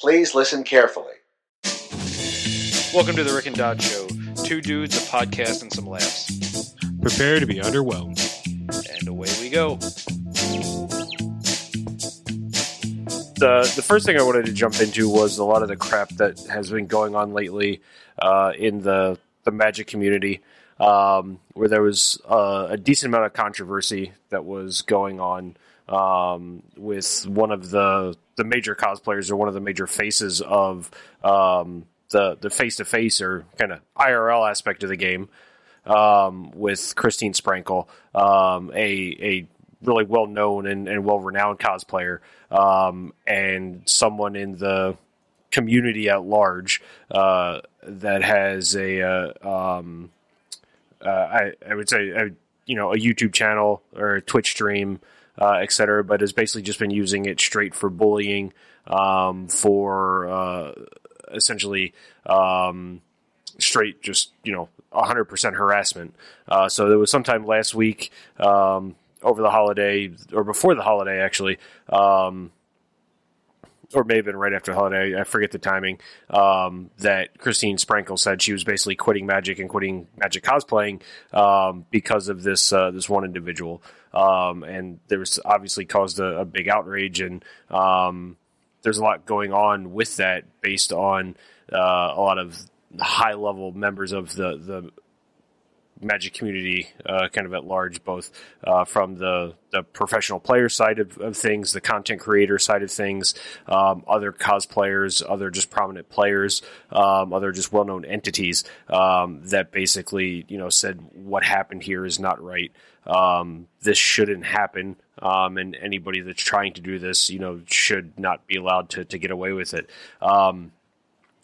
Please listen carefully. Welcome to the Rick and Don Show. Two dudes, a podcast, and some laughs. Prepare to be underwhelmed. And away we go. the the first thing I wanted to jump into was a lot of the crap that has been going on lately uh, in the the Magic community, um, where there was uh, a decent amount of controversy that was going on um, with one of the the major cosplayers or one of the major faces of um, the the face to face or kind of IRL aspect of the game um, with Christine Sprankle, um, a a really well known and, and well renowned cosplayer, um, and someone in the community at large uh, that has a uh, um, uh, I, I would say a, you know a YouTube channel or a Twitch stream, uh, etc. But has basically just been using it straight for bullying, um, for uh, essentially um, straight just you know 100% harassment. Uh, so there was sometime last week um, over the holiday or before the holiday actually. Um, or may have been right after the holiday. I forget the timing. Um, that Christine Sprankle said she was basically quitting Magic and quitting Magic cosplaying um, because of this uh, this one individual, um, and there was obviously caused a, a big outrage, and um, there's a lot going on with that based on uh, a lot of high level members of the the Magic community, uh, kind of at large, both uh, from the, the professional player side of, of, things, the content creator side of things, um, other cosplayers, other just prominent players, um, other just well known entities um, that basically, you know, said what happened here is not right. Um, this shouldn't happen. Um, and anybody that's trying to do this, you know, should not be allowed to, to get away with it. Um,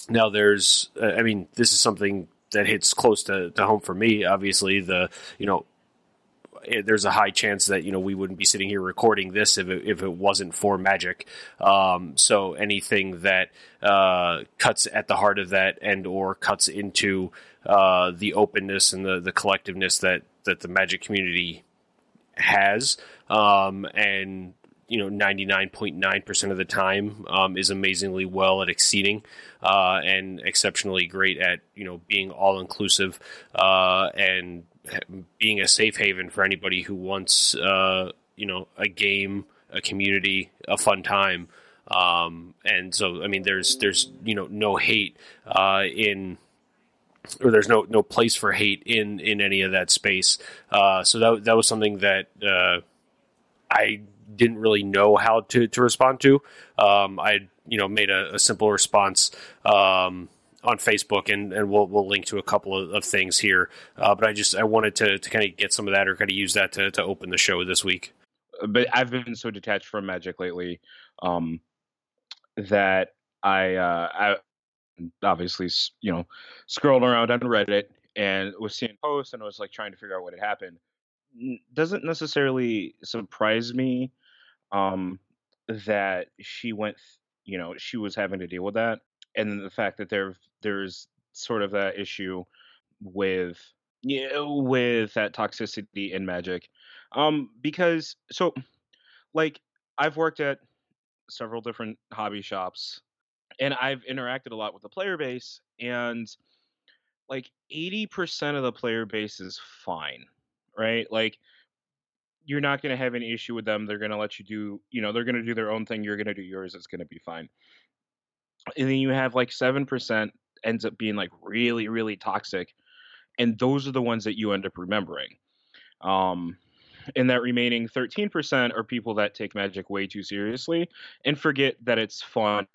now, there's, I mean, this is something that hits close to, to home for me. Obviously, the you know eh, there's a high chance that you know we wouldn't be sitting here recording this if it, if it wasn't for magic. Um, so anything that uh, cuts at the heart of that and or cuts into uh, the openness and the the collectiveness that that the magic community has um, and you know 99.9% of the time um, is amazingly well at exceeding uh, and exceptionally great at you know being all inclusive uh, and being a safe haven for anybody who wants uh, you know a game a community a fun time um, and so I mean there's there's you know no hate uh, in or there's no no place for hate in in any of that space. Uh, so that that was something that uh, I didn't really know how to, to respond to. Um, I you know made a, a simple response um, on Facebook, and, and we'll we'll link to a couple of, of things here. Uh, but I just I wanted to, to kind of get some of that or kind of use that to, to open the show this week. But I've been so detached from Magic lately um, that I uh, I obviously you know scrolled around on Reddit and was seeing posts and was like trying to figure out what had happened doesn't necessarily surprise me um, that she went, you know, she was having to deal with that, and then the fact that there there's sort of that issue with you know, with that toxicity in magic, um, because so like I've worked at several different hobby shops, and I've interacted a lot with the player base, and like 80% of the player base is fine, right? Like you're not going to have any issue with them. They're going to let you do, you know, they're going to do their own thing. You're going to do yours. It's going to be fine. And then you have like 7% ends up being like really, really toxic. And those are the ones that you end up remembering. Um, and that remaining 13% are people that take magic way too seriously and forget that it's fun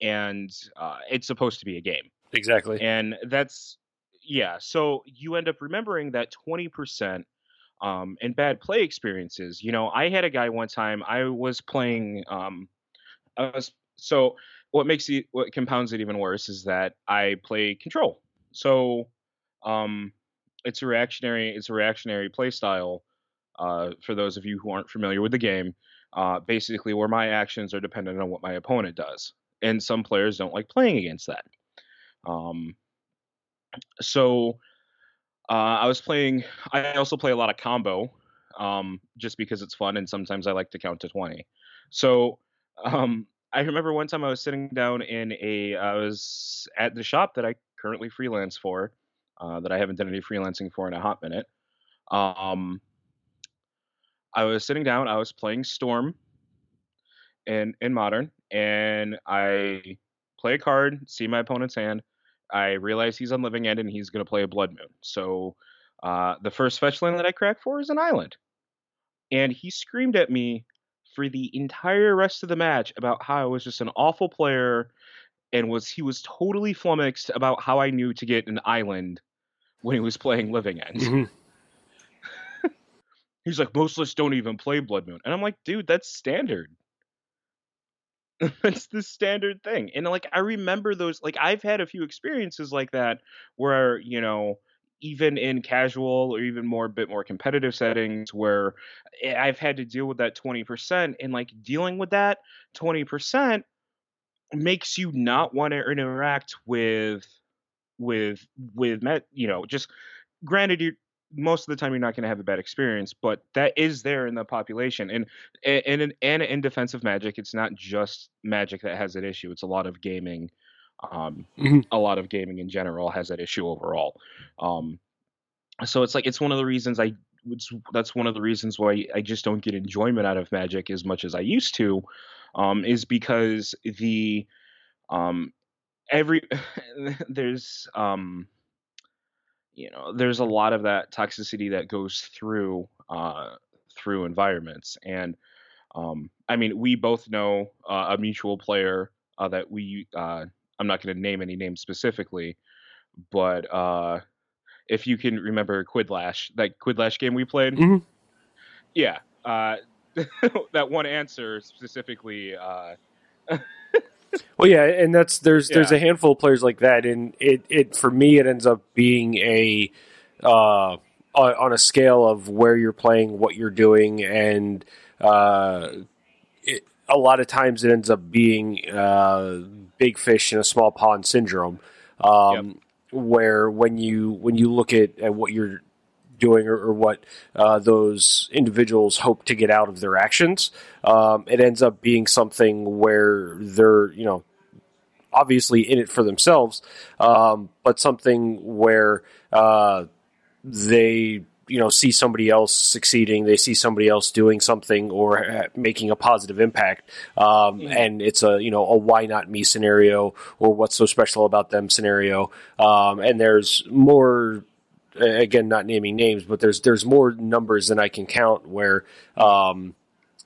and uh, it's supposed to be a game. Exactly. And that's, yeah. So you end up remembering that 20% um, and bad play experiences. You know, I had a guy one time. I was playing. Um, I was so. What makes it what compounds it even worse is that I play control. So, um, it's a reactionary. It's a reactionary play style. Uh, for those of you who aren't familiar with the game, uh, basically where my actions are dependent on what my opponent does, and some players don't like playing against that. Um, so uh, I was playing. I also play a lot of combo, um, just because it's fun, and sometimes I like to count to twenty. So um, I remember one time I was sitting down in a I was at the shop that I currently freelance for, uh, that I haven't done any freelancing for in a hot minute. Um, I was sitting down. I was playing Storm in in Modern, and I play a card, see my opponent's hand. I realize he's on Living End and he's going to play a Blood Moon. So uh, the first fetch land that I crack for is an island. And he screamed at me for the entire rest of the match about how I was just an awful player and was he was totally flummoxed about how I knew to get an island when he was playing Living End. Mhm. He's like, most lists don't even play Blood Moon. And I'm like, dude, that's standard. that's the standard thing. And like I remember those like I've had a few experiences like that where, you know, even in casual or even more bit more competitive settings where eh, I've had to deal with that 20% and like dealing with that 20% makes you not want to interact with with with met you know just granted you most of the time you're not going to have a bad experience but that is there in the population and and in, and in defensive magic it's not just magic that has that issue it's a lot of gaming um Mhm. a lot of gaming in general has that issue overall um so it's like it's one of the reasons i it's, that's one of the reasons why i just don't get enjoyment out of magic as much as i used to um is because the um every there's um you know there's a lot of that toxicity that goes through uh through environments and um i mean we both know uh, a mutual player uh, that we uh i'm not going to name any names specifically but uh if you can remember Quiplash that Quiplash game we played Mhm. yeah uh that one answer specifically uh Well, yeah, and that's there's there's a handful of players like that, and it it for me it ends up being a uh, on a scale of where you're playing, what you're doing, and uh, it, a lot of times it ends up being uh, big fish in a small pond syndrome, um, where when you when you look at, at what you're doing or, or what uh, those individuals hope to get out of their actions, um, it ends up being something where they're you know obviously in it for themselves, um, but something where uh, they you know see somebody else succeeding, they see somebody else doing something or uh, making a positive impact, um, and it's a you know a why not me scenario or what's so special about them scenario, um, and there's more again not naming names, but there's there's more numbers than I can count where um,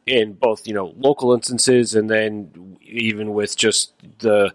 in both you know local instances and then even with just the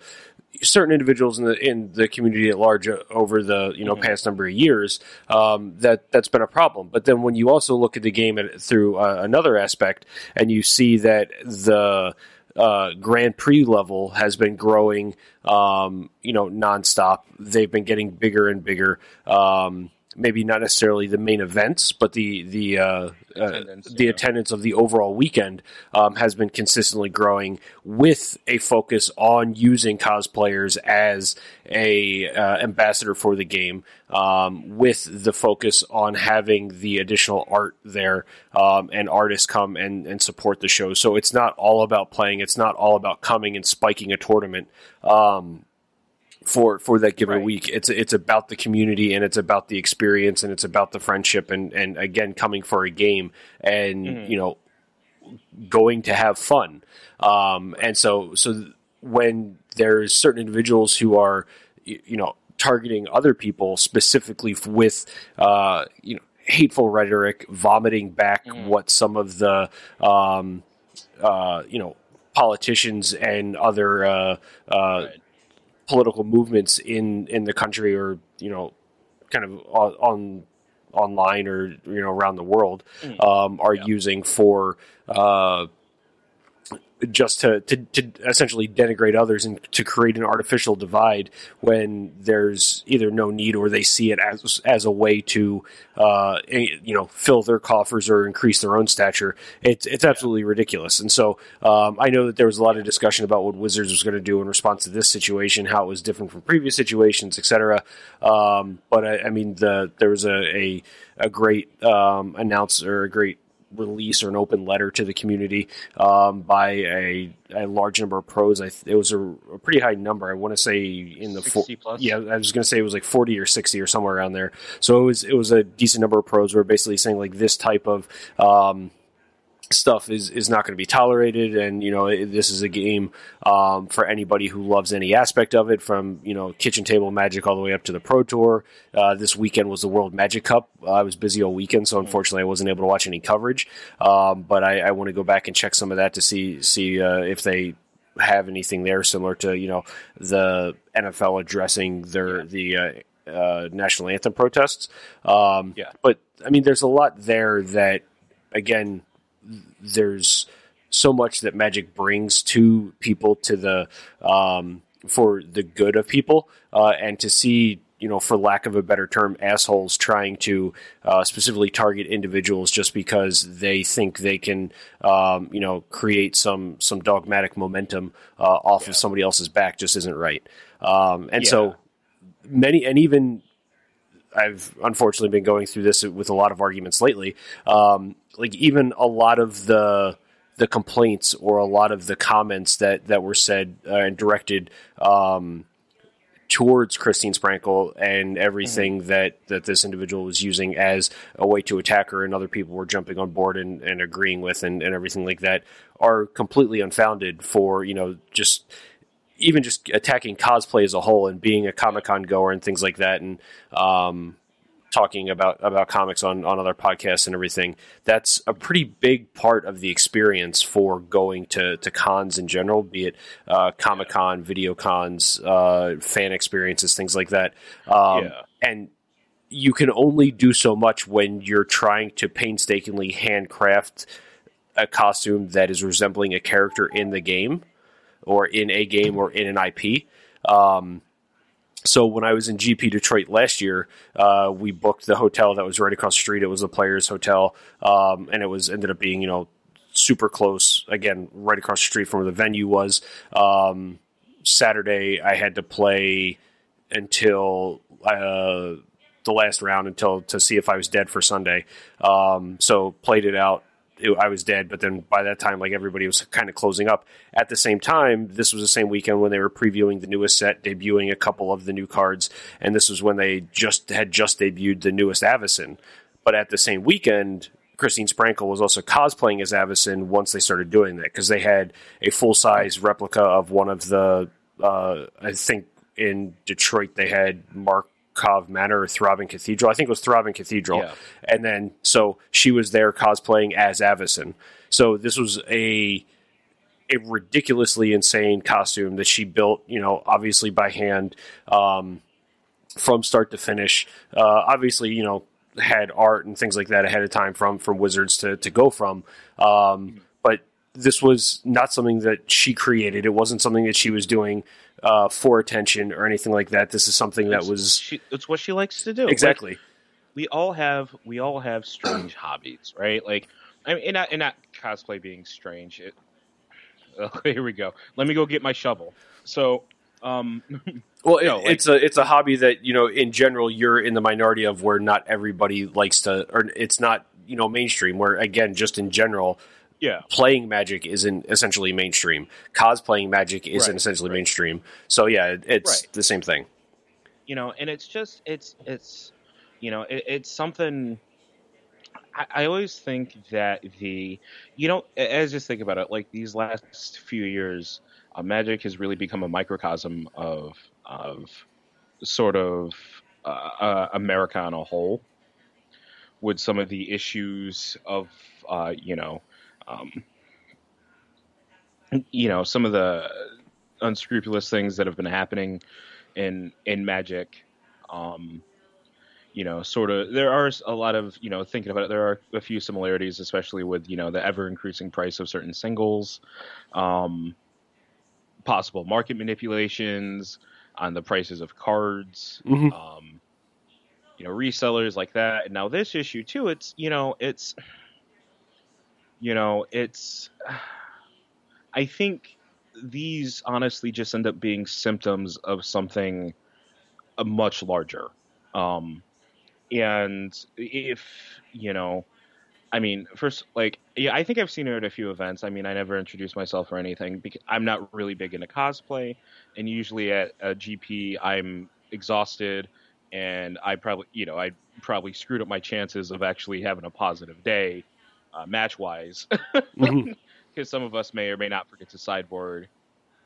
certain individuals in the in the community at large uh, over the you know past number of years um, that that's been a problem. But then when you also look at the game at, through uh, another aspect and you see that the uh, Grand Prix level has been growing, um, you know, nonstop. They've been getting bigger and bigger. Um, maybe not necessarily the main events, but the the uh, Attendance, uh, the yeah. attendance of the overall weekend um, has been consistently growing, with a focus on using cosplayers as a uh, ambassador for the game, um, with the focus on having the additional art there um, and artists come and, and support the show. So it's not all about playing; it's not all about coming and spiking a tournament. Um, for for that given Right. week. It's it's about the community and it's about the experience and it's about the friendship and and again coming for a game and Mhm. you know going to have fun. Um, and so so when there's certain individuals who are you know targeting other people specifically with uh, you know hateful rhetoric, vomiting back Mhm. what some of the um, uh, you know politicians and other uh, uh, Right. Political movements in in the country or you know kind of on, on online or you know around the world Mm. um, are Yeah. using for uh, just to, to to essentially denigrate others and to create an artificial divide when there's either no need or they see it as as a way to uh, eh, you know fill their coffers or increase their own stature. It's it's absolutely ridiculous. And so um, I know that there was a lot of discussion about what Wizards was going to do in response to this situation, how it was different from previous situations, etc. Um, but I, I mean, the there was a a, a great um, announcer, a great release or an open letter to the community um, by a, a large number of pros. I, it was a, a pretty high number. I want to say in the four, plus. yeah, I was going to say it was like forty or sixty or somewhere around there. So it was it was a decent number of pros who were basically saying like this type of um, stuff is is not going to be tolerated and you know it, this is a game um, for anybody who loves any aspect of it from you know kitchen table magic all the way up to the pro tour. Uh, this weekend was the world magic cup. Uh, i was busy all weekend so unfortunately i wasn't able to watch any coverage. Um, but i, I want to go back and check some of that to see see uh, if they have anything there similar to you know the nfl addressing their the uh, uh, national anthem protests. Um, Yeah. but i mean there's a lot there that again there's so much that magic brings to people to the um, for the good of people uh, and to see you know for lack of a better term assholes trying to uh, specifically target individuals just because they think they can um, you know create some some dogmatic momentum uh, off of somebody else's back just isn't right um, and Yeah. so many and even I've unfortunately been going through this with a lot of arguments lately. Um, like even a lot of the the complaints or a lot of the comments that that were said uh, and directed um, towards Christine Sprankle and everything that that this individual was using as a way to attack her, and other people were jumping on board and, and agreeing with, and, and everything like that, are completely unfounded. For you know just even just attacking cosplay as a whole and being a Comic Con goer and things like that, and um, talking about about comics on on other podcasts and everything. That's a pretty big part of the experience for going to to cons in general, be it uh, Comic Con, video cons, uh, fan experiences, things like that. Um, Yeah. And you can only do so much when you're trying to painstakingly handcraft a costume that is resembling a character in the game or in a game or in an IP. Um, so when I was in GP Detroit last year, uh, we booked the hotel that was right across the street. It was the Players Hotel, um, and it was ended up being you know super close. Again, right across the street from where the venue was. Um, Saturday, I had to play until uh, the last round until to see if I was dead for Sunday. Um, so played it out. It, I was dead, but then by that time, like everybody was kind of closing up. At the same time, this was the same weekend when they were previewing the newest set, debuting a couple of the new cards, and this was when they just had just debuted the newest Avacyn. But at the same weekend, Christine Sprankle was also cosplaying as Avacyn once they started doing that because they had a full size replica of one of the, uh, I think in Detroit they had Markov Manor or Thraben Cathedral. I think it was Thraben Cathedral. Yeah. And then so she was there cosplaying as Avacyn. So this was a a ridiculously insane costume that she built, you know, obviously by hand, um, from start to finish. Uh, obviously, you know, had art and things like that ahead of time from from Wizards to to go from. Um, but this was not something that she created. It wasn't something that she was doing uh, for attention or anything like that. This is something that It's- was she, it's what she likes to do. Like, exactly we all have we all have strange hobbies, right? Like, I mean, and not, and not cosplay being strange. It, okay, here we go. Let me go get my shovel. So, um, Well, it, No, like- it's a it's a hobby that you know in general you're in the minority of where not everybody likes to, or it's not you know mainstream. Where again, just in general, yeah, playing Magic isn't essentially mainstream. Cosplaying Magic isn't Right, essentially right. mainstream. So yeah, it- it's Right. the same thing. you know, and it's just it's it's you know it, it's something. I, I always think that the you know as just think about it, like these last few years, uh, Magic has really become a microcosm of of sort of uh, uh, America on a whole, with some of the issues of uh, you know, um, you know some of the unscrupulous things that have been happening in in Magic. Um, you know, sort of, there are a lot of, you know, thinking about it, there are a few similarities, especially with, you know, the ever increasing price of certain singles, um, possible market manipulations on the prices of cards, Mhm. um, you know, resellers like that. And now this issue too, it's, you know, it's, you know, it's, I think these honestly just end up being symptoms of something uh, much larger. Um, and if you know, I mean, first, like, yeah, I think I've seen her at a few events. I mean, I never introduced myself or anything because I'm not really big into cosplay, and usually at a GP, I'm exhausted, and I probably, you know, I probably screwed up my chances of actually having a positive day, uh, match wise, because mm-hmm. some of us may or may not forget to sideboard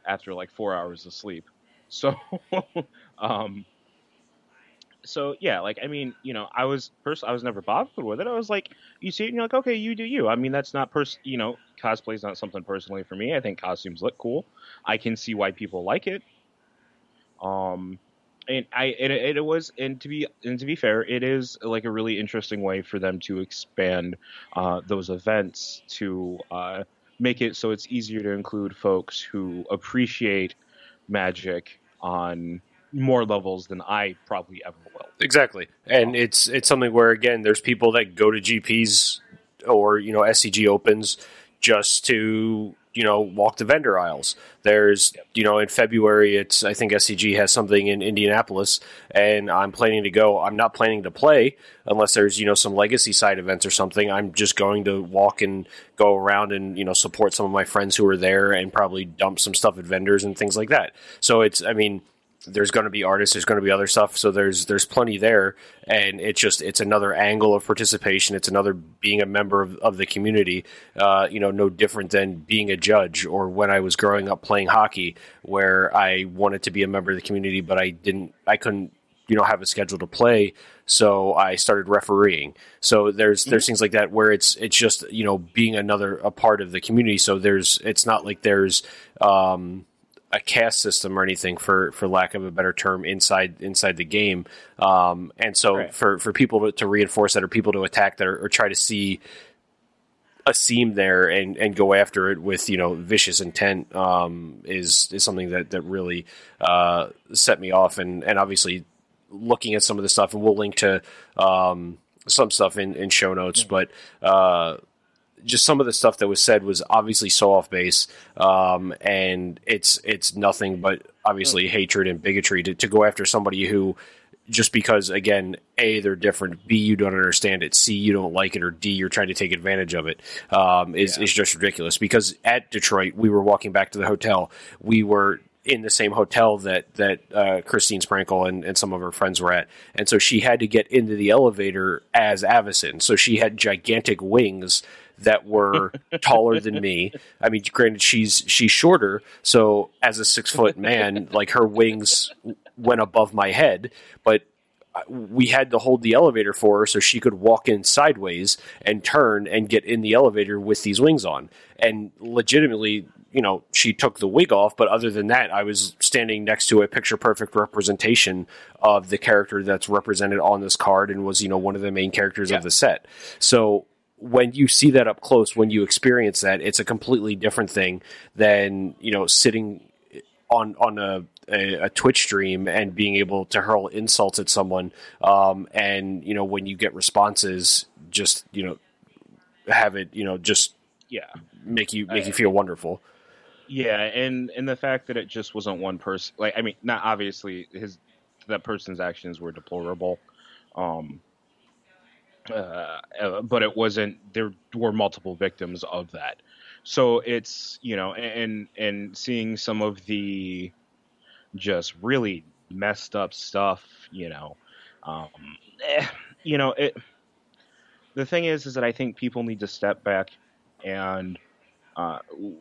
after like four hours of sleep. So, um, so yeah, like I mean, you know, I was first, I was never bothered with it. I was like, you see it, and you're like, okay, you do you. I mean, that's not pers, you know, cosplay is not something personally for me. I think costumes look cool. I can see why people like it. Um, and I it, it was and to be and to be fair, it is like a really interesting way for them to expand uh, those events to uh, make it so it's easier to include folks who appreciate magic on more levels than I probably ever will. Exactly, and it's it's something where again, there's people that go to GPs or you know SCG opens just to you know walk the vendor aisles. There's you know in February it's I think SCG has something in Indianapolis, and I'm planning to go. I'm not planning to play unless there's you know some legacy side events or something. I'm just going to walk and go around and you know support some of my friends who are there and probably dump some stuff at vendors and things like that. So it's I mean there's going to be artists there's going to be other stuff so there's there's plenty there and it's just it's another angle of participation it's another being a member of, of the community uh, you know no different than being a judge or when i was growing up playing hockey where i wanted to be a member of the community but i didn't i couldn't you know have a schedule to play so i started refereeing so there's there's mm-hmm. things like that where it's it's just you know being another a part of the community so there's it's not like there's um a caste system or anything for for lack of a better term inside inside the game. Um, and so right. for for people to, to, reinforce that or people to attack that or, or, try to see a seam there and and go after it with you know vicious intent um, is is something that that really uh, set me off. And and obviously looking at some of the stuff and we'll link to um, some stuff in, in show notes, but uh, just some of the stuff that was said was obviously so off base, um, and it's it's nothing but obviously mm. hatred and bigotry to, to go after somebody who just because again a they're different b you don't understand it c you don't like it or d you're trying to take advantage of it um, is, yeah. is just ridiculous because at detroit we were walking back to the hotel we were in the same hotel that that uh, Christine Sprankle and, and some of her friends were at, and so she had to get into the elevator as Avacyn. So she had gigantic wings that were taller than me. I mean, granted, she's she's shorter, so as a six foot man, like her wings went above my head, but we had to hold the elevator for her so she could walk in sideways and turn and get in the elevator with these wings on. And legitimately, you know, she took the wig off, but other than that, I was standing next to a picture perfect representation of the character that's represented on this card and was, you know, one of the main characters yeah. of the set. So when you see that up close, when you experience that, it's a completely different thing than you know sitting on on a, a, a Twitch stream and being able to hurl insults at someone. Um, and you know when you get responses, just you know have it you know just yeah make you make I, you feel wonderful. Yeah, and and the fact that it just wasn't one person. Like I mean, not obviously his that person's actions were deplorable. Um, uh, uh, but it wasn't. There were multiple victims of that. So it's you know, and and seeing some of the just really messed up stuff, you know, um, eh, you know, it. The thing is, is that I think people need to step back and. Uh,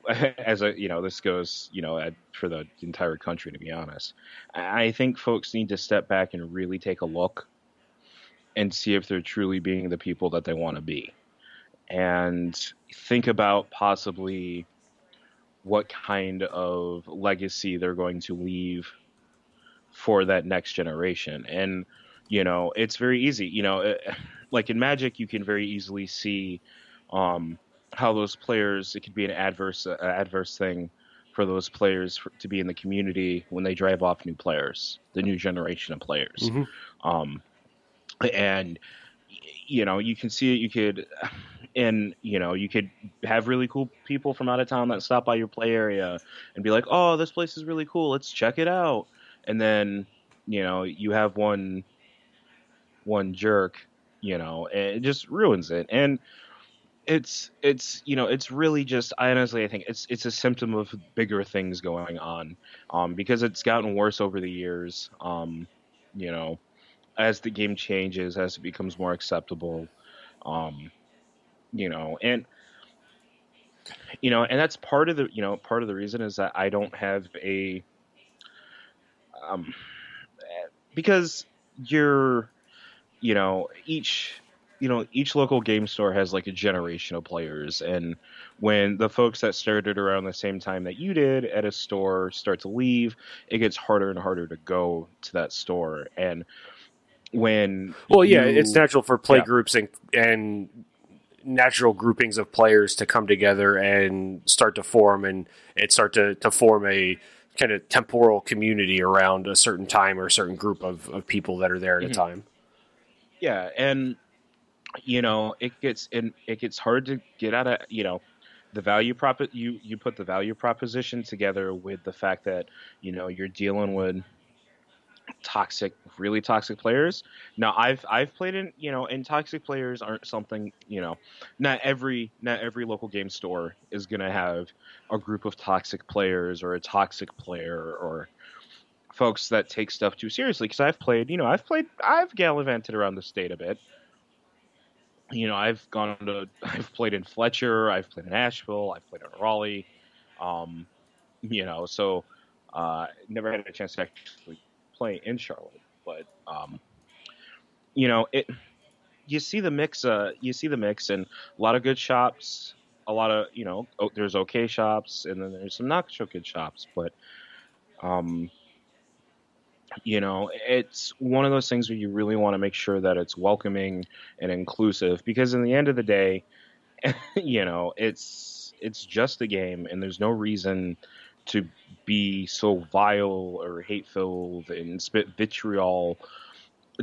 as a you know this goes you know for the entire country to be honest i think folks need to step back and really take a look and see if they're truly being the people that they want to be. And think about possibly what kind of legacy they're going to leave for that next generation. And, you know, it's very easy. You know, it, like in Magic, you can very easily see um, how those players, it could be an adverse, uh, adverse thing for those players for, to be in the community when they drive off new players, the new generation of players. Mm-hmm. Um, and you know you can see it you could and you know you could have really cool people from out of town that stop by your play area and be like oh this place is really cool. Let's check it out. And then you know you have one one jerk you know and it just ruins it. And it's it's you know it's really just I honestly I think it's it's a symptom of bigger things going on um because it's gotten worse over the years um you know as the game changes as it becomes more acceptable um you know and you know and that's part of the you know part of the reason is that I don't have a um because you're you know each you know each local game store has like a generation of players. And when the folks that started around the same time that you did at a store start to leave it gets harder and harder to go to that store. And when Well, yeah, you- it's natural for play yeah. groups and and natural groupings of players to come together and start to form and it start to, to form a kind of temporal community around a certain time or a certain group of, of people that are there at Mhm. a time. yeah and you know it gets and it gets hard to get out of you know the value prop you you put the value proposition together with the fact that you know you're dealing with toxic really toxic players. Now i've i've played in you know and toxic players aren't something you know not every not every local game store is to have a group of toxic players or a toxic player or folks that take stuff too seriously. Because i've played you know i've played i've gallivanted around the state a bit. You know i've gone to i've played in fletcher i've played in asheville i've played in raleigh um you know so uh never had a chance to actually play in charlotte but um you know it you see the mix uh you see the mix and a lot of good shops a lot of you know oh, there's okay shops and then there's some not so good shops but um you know it's one of those things where you really want to make sure that it's welcoming and inclusive because in the end of the day you know it's it's just a game and there's no reason to be so vile or hate filled and spit vitriol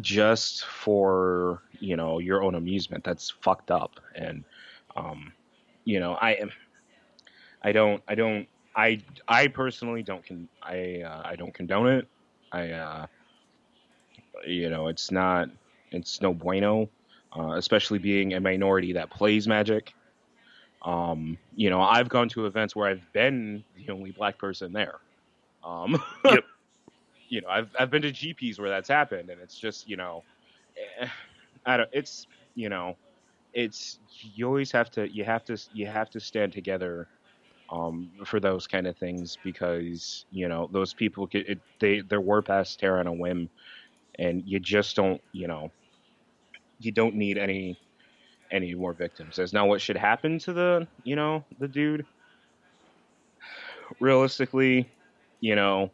just for you know your own amusement. That's fucked up. And um you know i am i don't i don't i i personally don't con i uh, i don't condone it. I uh you know it's not it's no bueno uh, especially being a minority that plays magic um you know i've gone to events where i've been the only black person there um Yep. you know i've i've been to gps where that's happened and it's just you know eh, i don't it's you know it's you always have to you have to you have to stand together um, for those kind of things because you know those people get it, they their warpaths tear on a whim, and you just don't you know you don't need any any more victims. That's not what should happen to the you know the dude. Realistically, you know,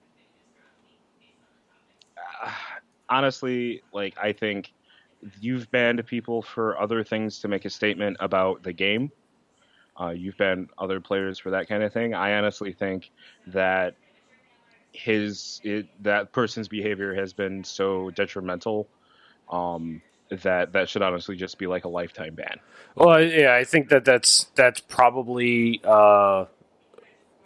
honestly, like I think you've banned people for other things to make a statement about the game. Uh, you've banned other players for that kind of thing. I honestly think that his it, that person's behavior has been so detrimental um, that that should honestly just be like a lifetime ban. Well, yeah, I think that that's that's probably uh,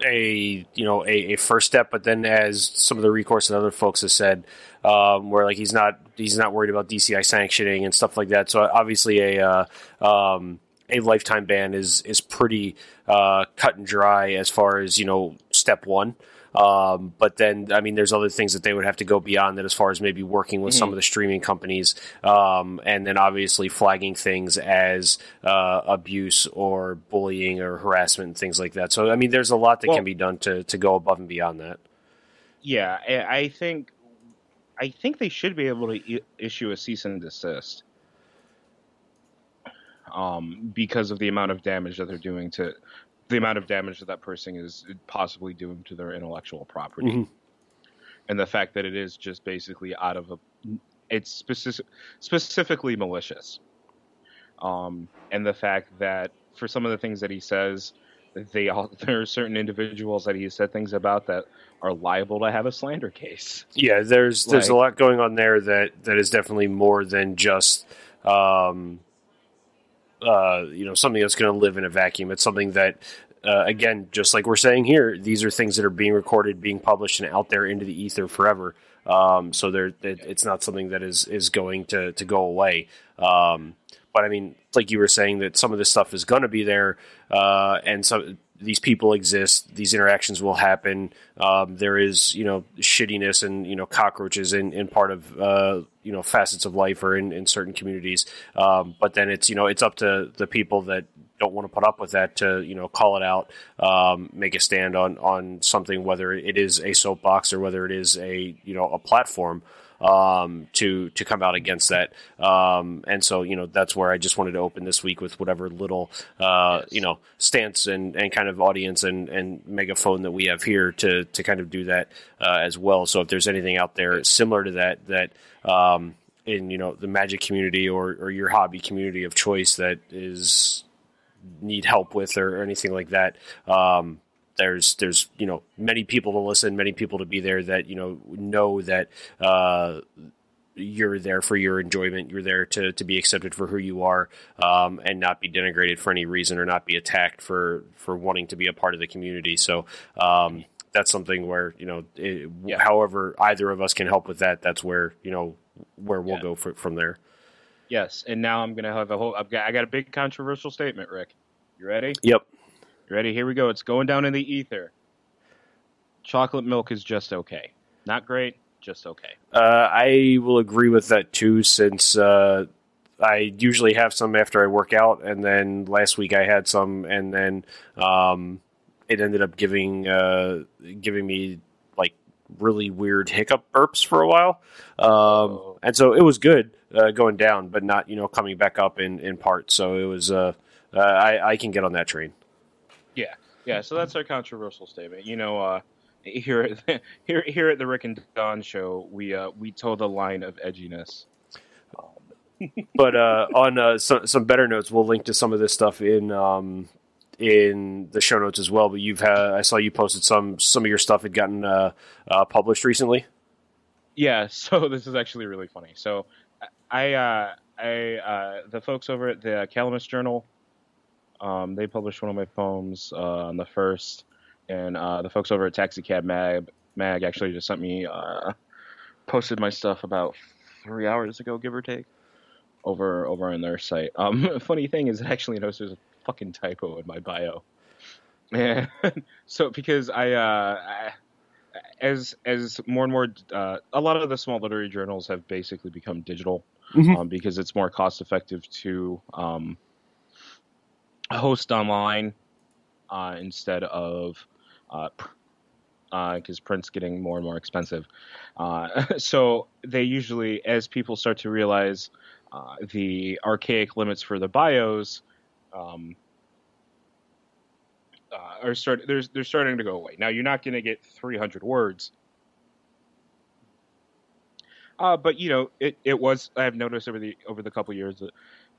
a you know a, a first step, but then as some of the recourse and other folks have said, um, where like he's not he's not worried about DCI sanctioning and stuff like that. So obviously a uh, um, a lifetime ban is is pretty uh, cut and dry as far as you know step one. Um, but then, I mean, there's other things that they would have to go beyond that as far as maybe working with some of the streaming companies, um, and then obviously flagging things as uh, abuse or bullying or harassment and things like that. So, I mean, there's a lot that Well- can be done to, to go above and beyond that. Yeah, I I think I think they should be able to issue a cease and desist. Um, because of the amount of damage that they're doing to the amount of damage that that person is possibly doing to their intellectual property, Mhm. and the fact that it is just basically out of a it's specific, specifically malicious. Um, and the fact that for some of the things that he says, they all there are certain individuals that he said things about that are liable to have a slander case. Yeah, there's there's a lot going on there that that is definitely more than just um, uh, you know something that's going to live in a vacuum. It's something that uh, again, just like we're saying here, these are things that are being recorded, being published, and out there into the ether forever. Um, so it, it's not something that is is going to to go away. Um, but I mean, like you were saying, that some of this stuff is going to be there, uh, and some these people exist. These interactions will happen. Um, there is, you know, shittiness and you know cockroaches in, in part of uh, you know facets of life or in, in certain communities. Um, but then it's you know it's up to the people that don't want to put up with that to you know call it out, um, make a stand on on something, whether it is a soapbox or whether it is a you know a platform um, to to come out against that. Um, and so you know that's where I just wanted to open this week with whatever little uh, yes. you know stance and, and kind of audience and, and megaphone that we have here to to kind of do that uh, as well. So if there's anything out there similar to that that um, in you know the magic community or, or your hobby community of choice that is need help with or, or anything like that um, there's there's you know many people to listen, many people to be there that you know know that uh, you're there for your enjoyment. You're there to to be accepted for who you are, um, and not be denigrated for any reason or not be attacked for for wanting to be a part of the community. So. Um, that's something where you know, it, yeah. however either of us can help with that. That's where you know where we'll yeah. go for, from there. Yes, and now I'm gonna have a whole. I've got I got a big controversial statement, Rick. You ready? Yep. You ready? Here we go. It's going down in the ether. Chocolate milk is just okay. Not great, just okay. Uh, I will agree with that too, since uh, I usually have some after I work out, and then last week I had some, and then um, it ended up giving uh, giving me like really weird hiccup burps for a while, um, and so it was good uh, going down, but not you know coming back up in in part. So it was uh, uh, I I can get on that train. Yeah. So that's our controversial statement. You know, uh, here at here here at the Rick and Don show, we uh, we toe the line of edginess. but uh, on uh, some, some better notes, we'll link to some of this stuff in um, in the show notes as well. But you've had I saw you posted some some of your stuff had gotten uh, uh, published recently. Yeah, so this is actually really funny. So I uh, I uh, the folks over at the Calamus Journal um, they published one of my poems uh, on the first, and uh, the folks over at Taxicab Mag Mag actually just sent me uh, posted my stuff about three hours ago, give or take, over over on their site. Um, funny thing is, I actually noticed there's a fucking typo in my bio. And so because I, uh, I, as as more and more, uh, a lot of the small literary journals have basically become digital mm-hmm. um, because it's more cost effective to um, host online uh, instead of uh, because uh, print's getting more and more expensive. Uh, so they usually, as people start to realize uh, the archaic limits for the bios, um, uh, are start they're, they're starting to go away. Now you're not going to get 300 words. Uh, but you know, it, it was. I've noticed over the over the couple years that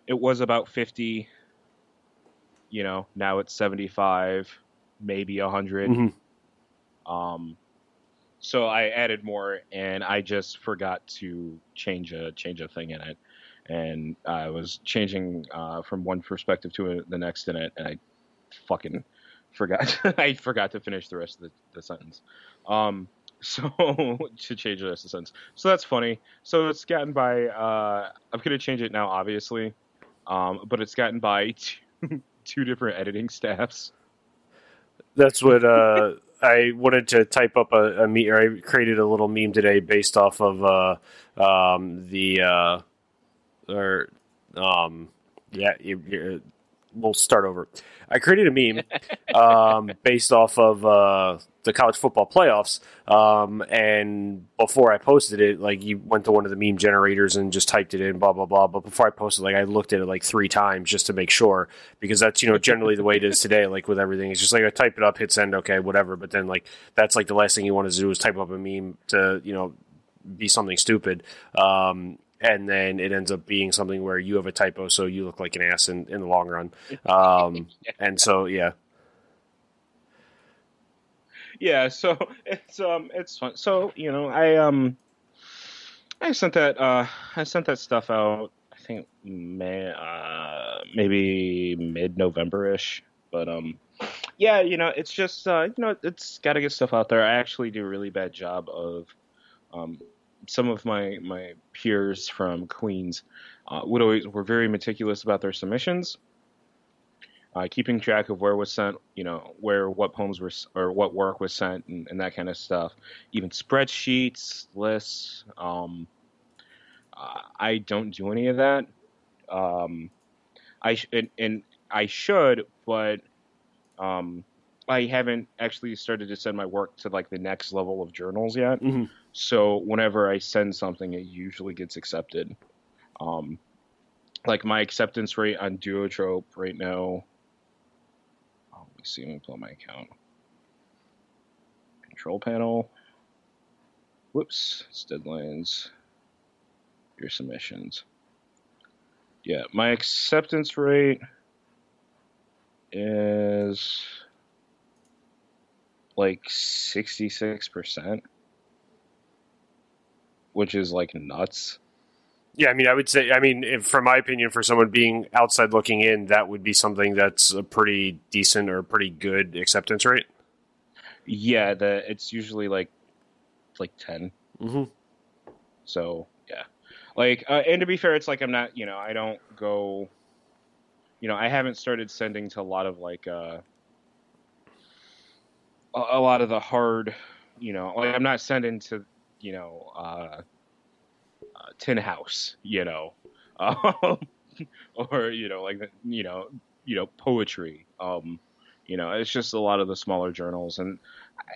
it was about 50 you know now it's 75 maybe 100 mm-hmm. um so i added more and i just forgot to change a change a thing in it. And i was changing uh, from one perspective to a, the next in it and i fucking forgot i forgot to finish the rest of the, the sentence. Um so to change the rest of the sentence. So that's funny. So it's gotten by uh i'm gonna change it now obviously. Um but it's gotten by two, different editing staffs. That's what uh, I wanted to type up a, a meme. I created a little meme today based off of uh, um, the uh, or um, yeah. You, you, we'll start over. I created a meme um, based off of uh, the college football playoffs, um, and before I posted it, like you went to one of the meme generators and just typed it in, blah blah blah. But before I posted, like I looked at it like three times just to make sure, because that's you know generally the way it is today. Like with everything, it's just like I type it up, hit send, okay, whatever. But then like that's like the last thing you want to do is type up a meme to you know be something stupid. Um, and then it ends up being something where you have a typo, so you look like an ass in, in the long run. Um, and so, yeah. Yeah, so it's um it's fun. So you know, I um I sent that uh I sent that stuff out. I think May uh maybe mid November ish, but um yeah, you know, it's just uh you know it's got to get stuff out there. I actually do a really bad job of um some of my my peers from Queens uh, would always were very meticulous about their submissions, uh, keeping track of where was sent, you know, where what poems were or what work was sent, and, and that kind of stuff. Even spreadsheets, lists. Um, I don't do any of that. Um, I sh- and, and I should, but um, I haven't actually started to send my work to like the next level of journals yet. Mm-hmm. So whenever I send something, it usually gets accepted. Um, like my acceptance rate on Duotrope right now. See. Let me pull up my account. Control panel. Whoops. It's deadlines. Your submissions. Yeah, my acceptance rate is like 66%, which is like nuts. Yeah, I mean, I would say, I mean, if, from my opinion, for someone being outside looking in, that would be something that's a pretty decent or pretty good acceptance rate. Yeah, the it's usually like like 10. Mm-hmm. So, yeah. Like uh, and to be fair, it's like I'm not, you know, I don't go you know, I haven't started sending to a lot of like uh a, a lot of the hard, you know, like I'm not sending to, you know, uh Tin House, you know, um, or you know, like you know, you know, poetry. Um, you know, it's just a lot of the smaller journals, and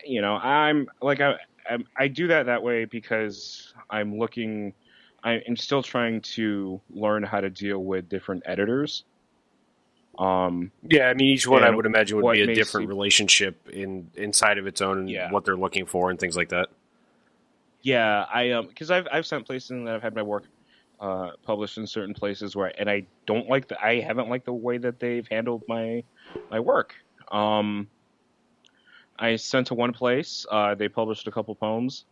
you know, I'm like I I, I do that that way because I'm looking. I'm still trying to learn how to deal with different editors. Um, Yeah, I mean, each one I would imagine would be a different you- relationship in inside of its own Yeah. what they're looking for and things like that. Yeah, I um because I've I've sent places that I've had my work uh published in certain places where and I don't like the I haven't liked the way that they've handled my my work. Um I sent to one place, uh they published a couple poems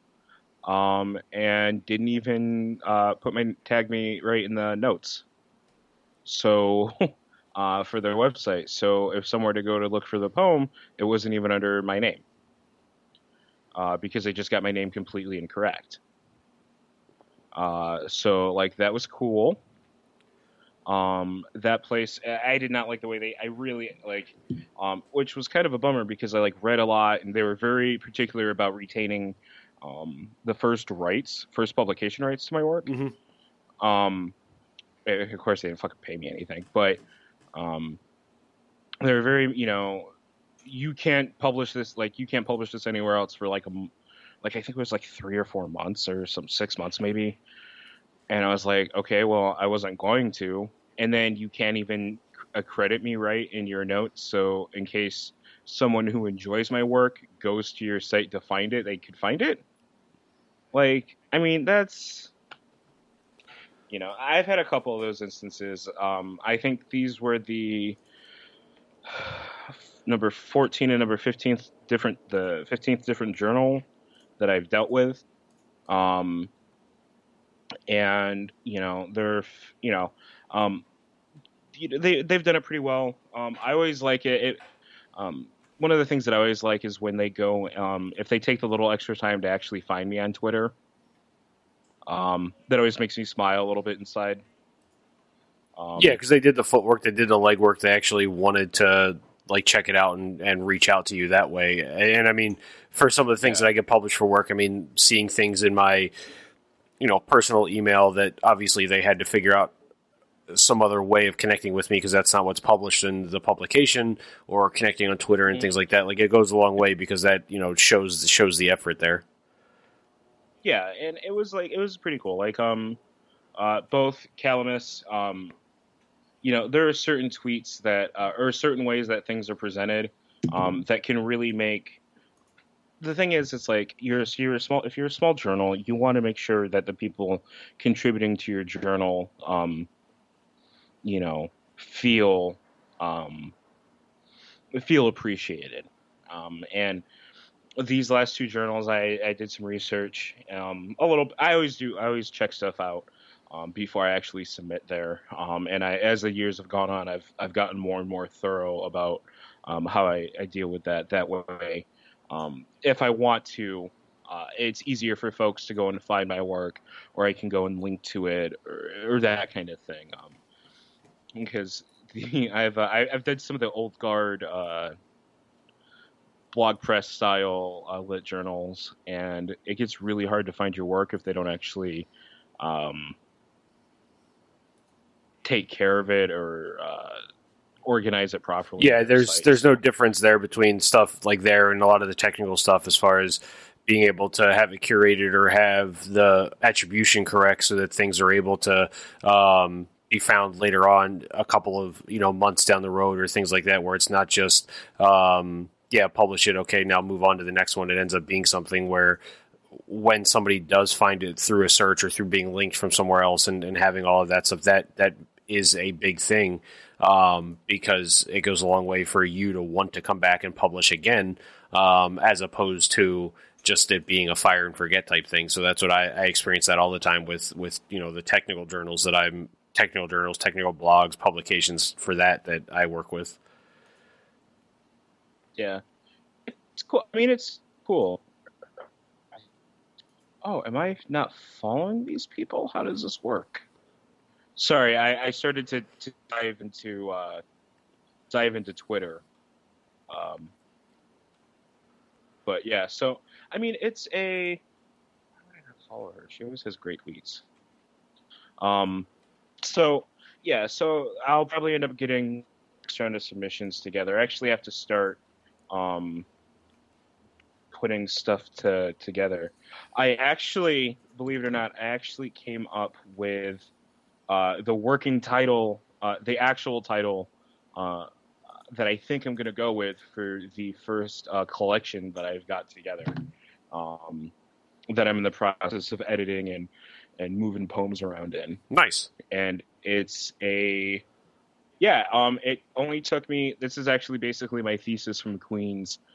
um and didn't even uh put my tag me right in the notes. So uh for their website. So if someone were to go to look for the poem, it wasn't even under my name uh, because they just got my name completely incorrect. Uh, so like that was cool. Um, that place, I did not like the way they. I really like, um, which was kind of a bummer because I like read a lot and they were very particular about retaining um, the first rights, first publication rights to my work. Mhm. Um, eh, of course, they didn't fucking pay me anything, but um, they were very, you know, you can't publish this like you can't publish this anywhere else for like a like I think it was like three or four months or some six months maybe. And I was like, okay, well, I wasn't going to. And then you can't even accredit me right in your notes. So in case someone who enjoys my work goes to your site to find it, they could find it. Like, I mean, that's you know, I've had a couple of those instances. Um, I think these were the number 14 and number 15th different the 15th different journal that I've dealt with. Um and you know they're you know um they they've done it pretty well. Um I always like it, it um one of the things that I always like is when they go um if they take the little extra time to actually find me on Twitter um that always makes me smile a little bit inside. Um, yeah, because they did the footwork, they did the legwork, they actually wanted to like check it out and, and reach out to you that way. And I mean, for some of the things Yeah. that I get published for work, I mean, seeing things in my you know personal email that obviously they had to figure out some other way of connecting with me because that's not what's published in the publication or connecting on Twitter and Mhm. things like that. Like it goes a long way because that you know shows shows the effort there. yeah and it was like it was pretty cool like um uh both calamus um you know there are certain tweets that uh, or certain ways that things are presented um that can really make the thing is it's like you're you're a small if you're a small journal you want to make sure that the people contributing to your journal um you know feel um feel appreciated. Um and these last two journals I, I did some research um a little i always do i always check stuff out um, before i actually submit there um and i as the years have gone on i've i've gotten more and more thorough about um how i, I deal with that that way um if i want to uh, it's easier for folks to go and find my work, or I can go and link to it, or, or that kind of thing. Um, because the, I've uh, I, have done some of the old guard uh, blog press style uh, lit journals, and it gets really hard to find your work if they don't actually um, take care of it or uh, organize it properly. Yeah, there's there's no difference there between stuff like there and a lot of the technical stuff as far as being able to have it curated or have the attribution correct so that things are able to um, be found later on a couple of you know months down the road or things like that where it's not just um, yeah publish it okay now move on to the next one it ends up being something where when somebody does find it through a search or through being linked from somewhere else and, and having all of that stuff that that is a big thing um, because it goes a long way for you to want to come back and publish again um, as opposed to just it being a fire and forget type thing. So that's what I, I experience that all the time with with you know the technical journals that I'm technical journals, technical blogs, publications for that that I work with. Yeah, it's cool. I mean, it's cool. Oh, am I not following these people? How does this work? Sorry, I, I started to, to dive into uh, dive into Twitter. Um, but yeah, so I mean, it's a. Follow her? She always has great tweets. Um, so yeah, so I'll probably end up getting of submissions together. I actually have to start um, putting stuff to together. I actually, believe it or not, I actually came up with the working title, uh, the actual title uh, that I think I'm going to go with for the first uh, collection that I've got together um, that I'm in the process of editing and and moving poems around in. Nice. And it's a yeah. Um, it only took me. This is actually basically my thesis from Queens.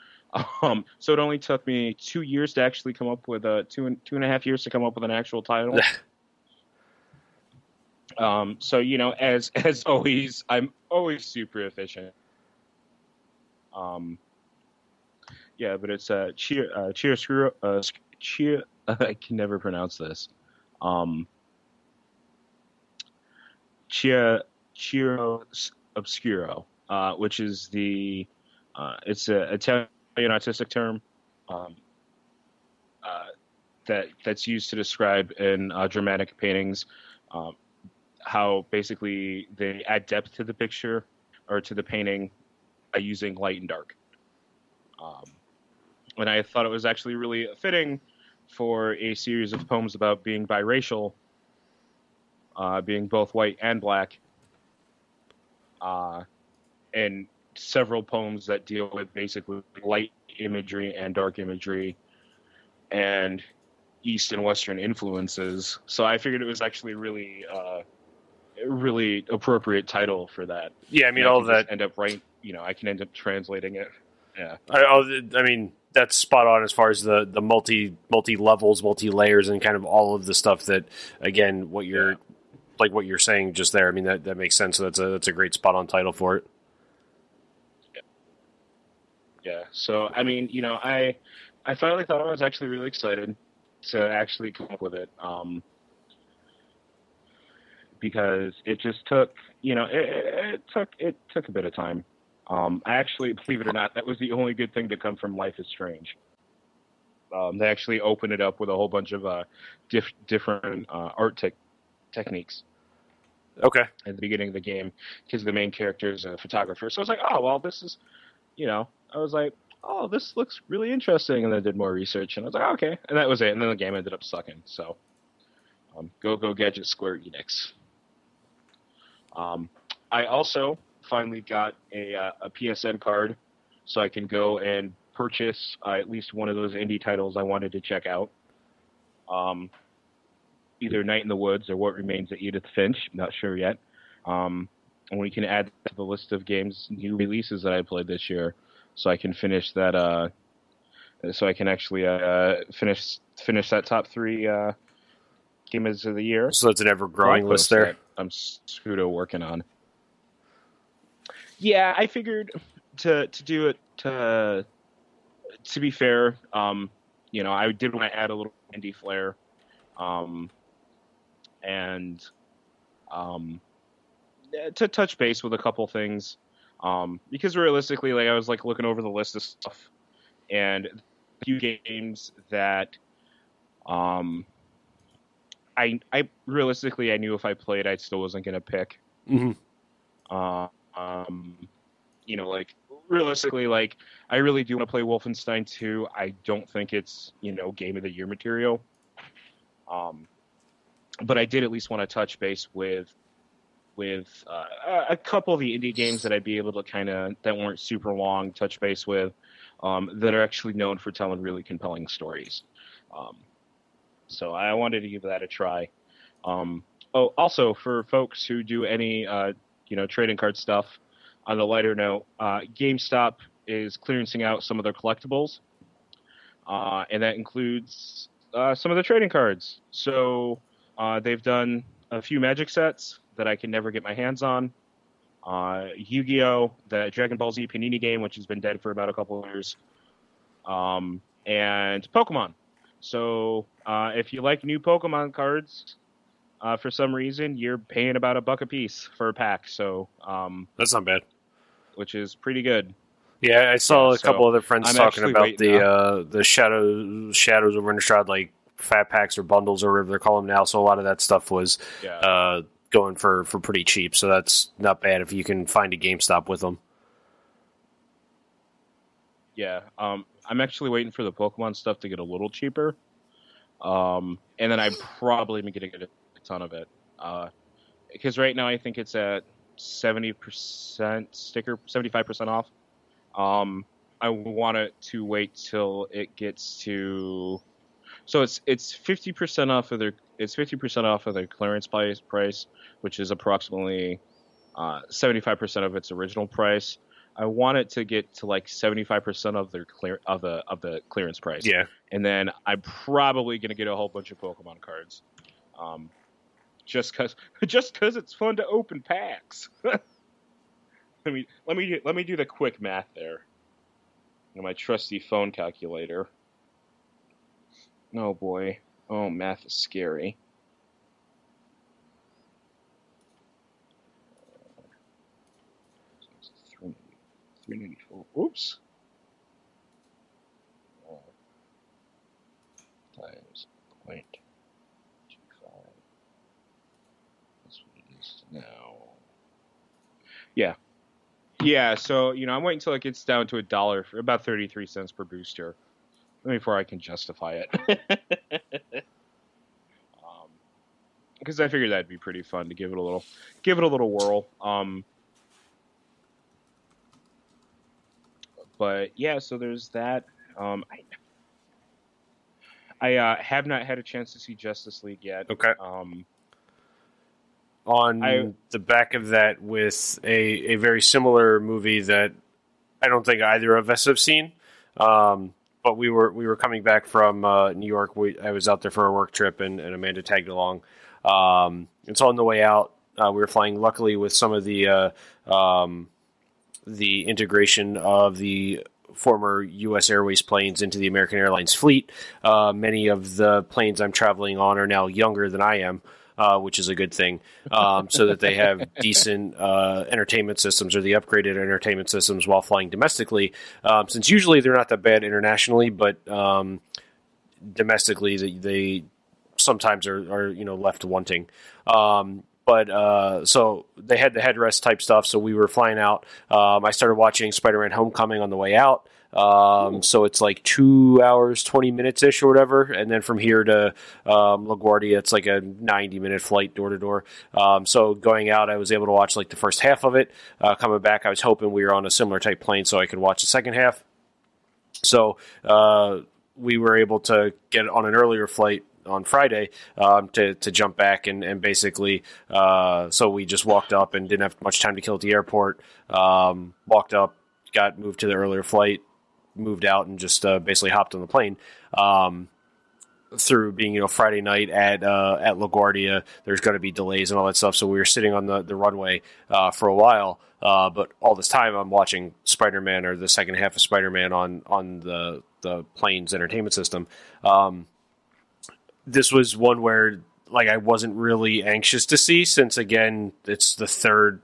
Um, so it only took me two years to actually come up with a two and two and a half years to come up with an actual title. um, so you know, as as always, I'm always super efficient. Um, yeah, but it's uh, cheer, uh, cheer, uh, cheer. I can never pronounce this. Um, cheer, Chiro Obscuro, uh, which is the uh, it's a Italian artistic term um, uh, that that's used to describe in uh, dramatic paintings um, how basically they add depth to the picture or to the painting by using light and dark. Um, and I thought it was actually really fitting for a series of poems about being biracial, uh, being both white and black, uh, and several poems that deal with basically light imagery and dark imagery, and East and Western influences. So I figured it was actually really, uh, really appropriate title for that. Yeah, I mean, all that end up right. You know, I can end up translating it. Yeah, I, I mean, that's spot on as far as the the multi multi levels, multi layers, and kind of all of the stuff that again, what you're yeah. like what you're saying just there. I mean, that that makes sense. So that's a that's a great spot on title for it. Yeah. Yeah. So I mean, you know, I I finally thought I was actually really excited to actually come up with it. Um, because it just took, you know, it, it took it took a bit of time. Um, I actually, believe it or not, that was the only good thing to come from Life is Strange. Um, they actually opened it up with a whole bunch of uh, diff- different uh, art te- techniques. Okay. At the beginning of the game, because the main character is a photographer. So I was like, oh, well, this is, you know, I was like, oh, this looks really interesting. And then I did more research, and I was like, oh, okay. And that was it. And then the game ended up sucking. So um, go, go, Gadget Square Enix. Um, I also finally got a, uh, a PSN card, so I can go and purchase uh, at least one of those indie titles I wanted to check out. Um, either Night in the Woods or What Remains of Edith Finch. not sure yet. Um, and we can add to the list of games new releases that I played this year, so I can finish that. Uh, so I can actually uh, finish finish that top three uh, games of the year. So it's an ever growing list there. I'm pseudo working on. Yeah, I figured to to do it to to be fair, um, you know, I did want to add a little indie flair, um, and um, to touch base with a couple things, um, because realistically, like I was like looking over the list of stuff, and a few games that, um, I I realistically I knew if I played, I still wasn't gonna pick. Mm-hmm. Uh, um, you know, like realistically, like I really do want to play Wolfenstein 2. I don't think it's you know game of the year material. Um, but I did at least want to touch base with with uh, a couple of the indie games that I'd be able to kind of that weren't super long touch base with um, that are actually known for telling really compelling stories. Um, so I wanted to give that a try. Um, oh, also for folks who do any uh, you know trading card stuff, on the lighter note, uh, GameStop is clearancing out some of their collectibles, uh, and that includes uh, some of the trading cards. So uh, they've done a few Magic sets that I can never get my hands on. Uh, Yu-Gi-Oh, the Dragon Ball Z Panini game, which has been dead for about a couple of years, um, and Pokemon. So uh, if you like new Pokemon cards, uh, for some reason you're paying about a buck a piece for a pack. So um, That's not bad. which is pretty good. Yeah, I saw Yeah, a couple so other friends I'm talking about the uh, the shadow shadows of Innistrad, like fat packs or bundles or whatever they're calling them now. So a lot of that stuff was Yeah. uh, going for for pretty cheap. So that's not bad if you can find a GameStop with them. Yeah, um, I'm actually waiting for the Pokemon stuff to get a little cheaper, um, and then I'm probably going to get a ton of it. Because right now I think it's at seventy percent sticker, seventy five percent off. Um, I want it to wait till it gets to, so it's it's fifty percent off of their it's fifty percent off of their clearance price price, which is approximately seventy five percent of its original price. I want it to get to like seventy five percent of their clear of the of the clearance price. Yeah, And then I'm probably gonna get a whole bunch of Pokemon cards. Um just cause just cause it's fun to open packs. let me let me do, let me do the quick math there. On my trusty phone calculator. Oh boy. Oh math is scary. Three ninety four. Oops. Uh, times point two five. That's what it is now. Yeah. Yeah, so you know, I'm waiting until it gets down to a dollar for about thirty three cents per booster before I can justify it. um, because I figured that'd be pretty fun to give it a little give it a little whirl. Um but yeah, so there's that. Um, I I uh, have not had a chance to see Justice League yet. okay. Um, On I- the back of that, with a a very similar movie that I don't think either of us have seen. Um, but we were we were coming back from uh, New York. We, I was out there for a work trip, and, and Amanda tagged along. Um, and so on the way out, uh, we were flying. Luckily, with some of the uh, um, the integration of the former U.S. Airways planes into the American Airlines fleet, uh, many of the planes I'm traveling on are now younger than I am. Uh, which is a good thing, um, so that they have decent uh, entertainment systems or the upgraded entertainment systems while flying domestically. Um, since usually they're not that bad internationally, but um, domestically they, they sometimes are, are you know left wanting. Um, but uh, so they had the headrest type stuff. So we were flying out. Um, I started watching Spider-Man: Homecoming on the way out. Um, so it's like two hours, twenty minutes ish, or whatever. And then from here to um, LaGuardia, it's like a ninety-minute flight door to door. Um, So going out, I was able to watch like the first half of it. Uh, coming back, I was hoping we were on a similar type plane so I could watch the second half. So uh, we were able to get on an earlier flight on Friday um, to to jump back and and basically uh, so we just walked up and didn't have much time to kill at the airport. Um, walked up, got moved to the earlier flight, moved out, and just uh, basically hopped on the plane. Um, through being you know Friday night at uh, at LaGuardia, there's going to be delays and all that stuff. So we were sitting on the the runway uh, for a while. Uh, but all this time, I'm watching Spider Man or the second half of Spider Man on on the the plane's entertainment system. Um, this was one where like I wasn't really anxious to see since again it's the third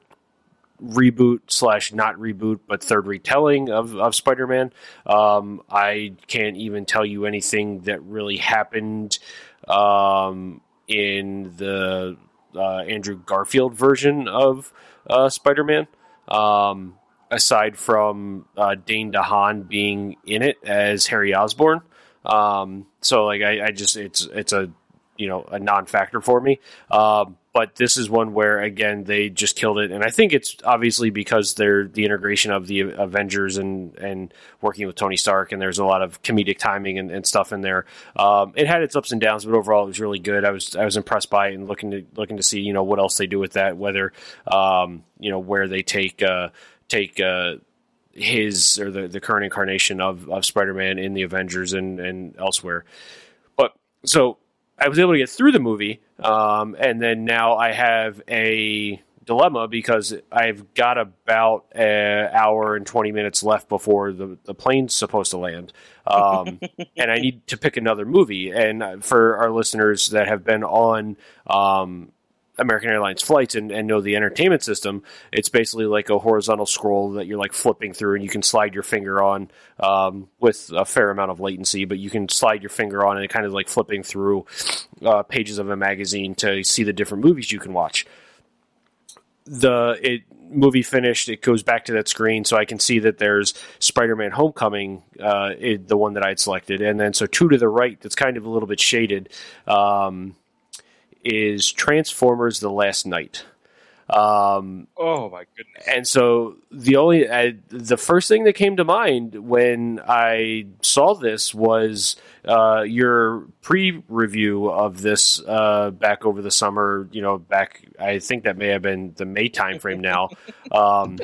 reboot slash not reboot but third retelling of, of spider-man. Um, i can't even tell you anything that really happened um, in the uh, andrew garfield version of uh, spider-man. Um, aside from uh, dane dehaan being in it as harry osborn um, so like I, I just it's it's a you know a non-factor for me. Um, but this is one where again they just killed it, and I think it's obviously because they're the integration of the Avengers and and working with Tony Stark, and there's a lot of comedic timing and, and stuff in there. Um, it had its ups and downs, but overall it was really good. I was I was impressed by it and looking to looking to see you know what else they do with that, whether um, you know where they take uh, take. Uh, his or the, the current incarnation of, of Spider-Man in the Avengers and, and elsewhere. But so I was able to get through the movie, um, and then now I have a dilemma because I've got about an hour and 20 minutes left before the, the plane's supposed to land. Um, and I need to pick another movie. And for our listeners that have been on um, American Airlines flights and, and know the entertainment system, it's basically like a horizontal scroll that you're like flipping through, and you can slide your finger on um, with a fair amount of latency, but you can slide your finger on and kind of like flipping through uh, pages of a magazine to see the different movies you can watch. The it movie finished, it goes back to that screen, so I can see that there's Spider-Man: Homecoming, uh, it, the one that I'd selected, and then so two to the right, that's kind of a little bit shaded. Um, is Transformers: The Last Knight. Um, oh my goodness! And so the only uh, the first thing that came to mind when I saw this was uh, your pre-review of this uh, back over the summer. You know, back I think that may have been the May timeframe now. Um,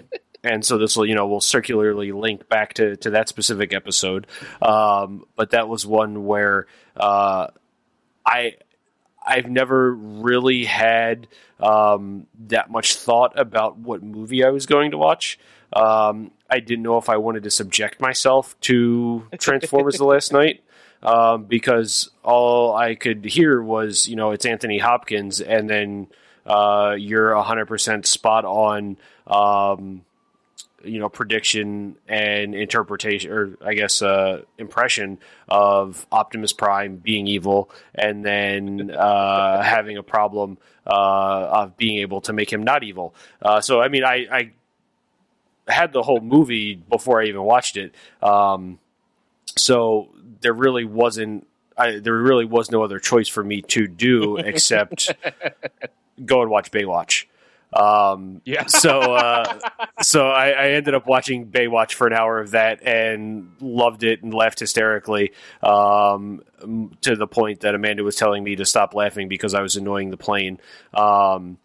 and so this will you know will circularly link back to to that specific episode. Um, but that was one where uh, I I've never really had um, that much thought about what movie I was going to watch. Um, I didn't know if I wanted to subject myself to Transformers the last knight um, because all I could hear was, you know, it's Anthony Hopkins, and then uh, you're 100% spot on um, you know prediction and interpretation or i guess uh, impression of optimus prime being evil and then uh, having a problem uh, of being able to make him not evil. Uh, so i mean I, I, had the whole movie before i even watched it. Um, so there really wasn't I, there really was no other choice for me to do except go and watch baywatch um, yeah. so, uh, so I, I, ended up watching Baywatch for an hour of that and loved it and laughed hysterically um, to the point that Amanda was telling me to stop laughing because I was annoying the plane. Um,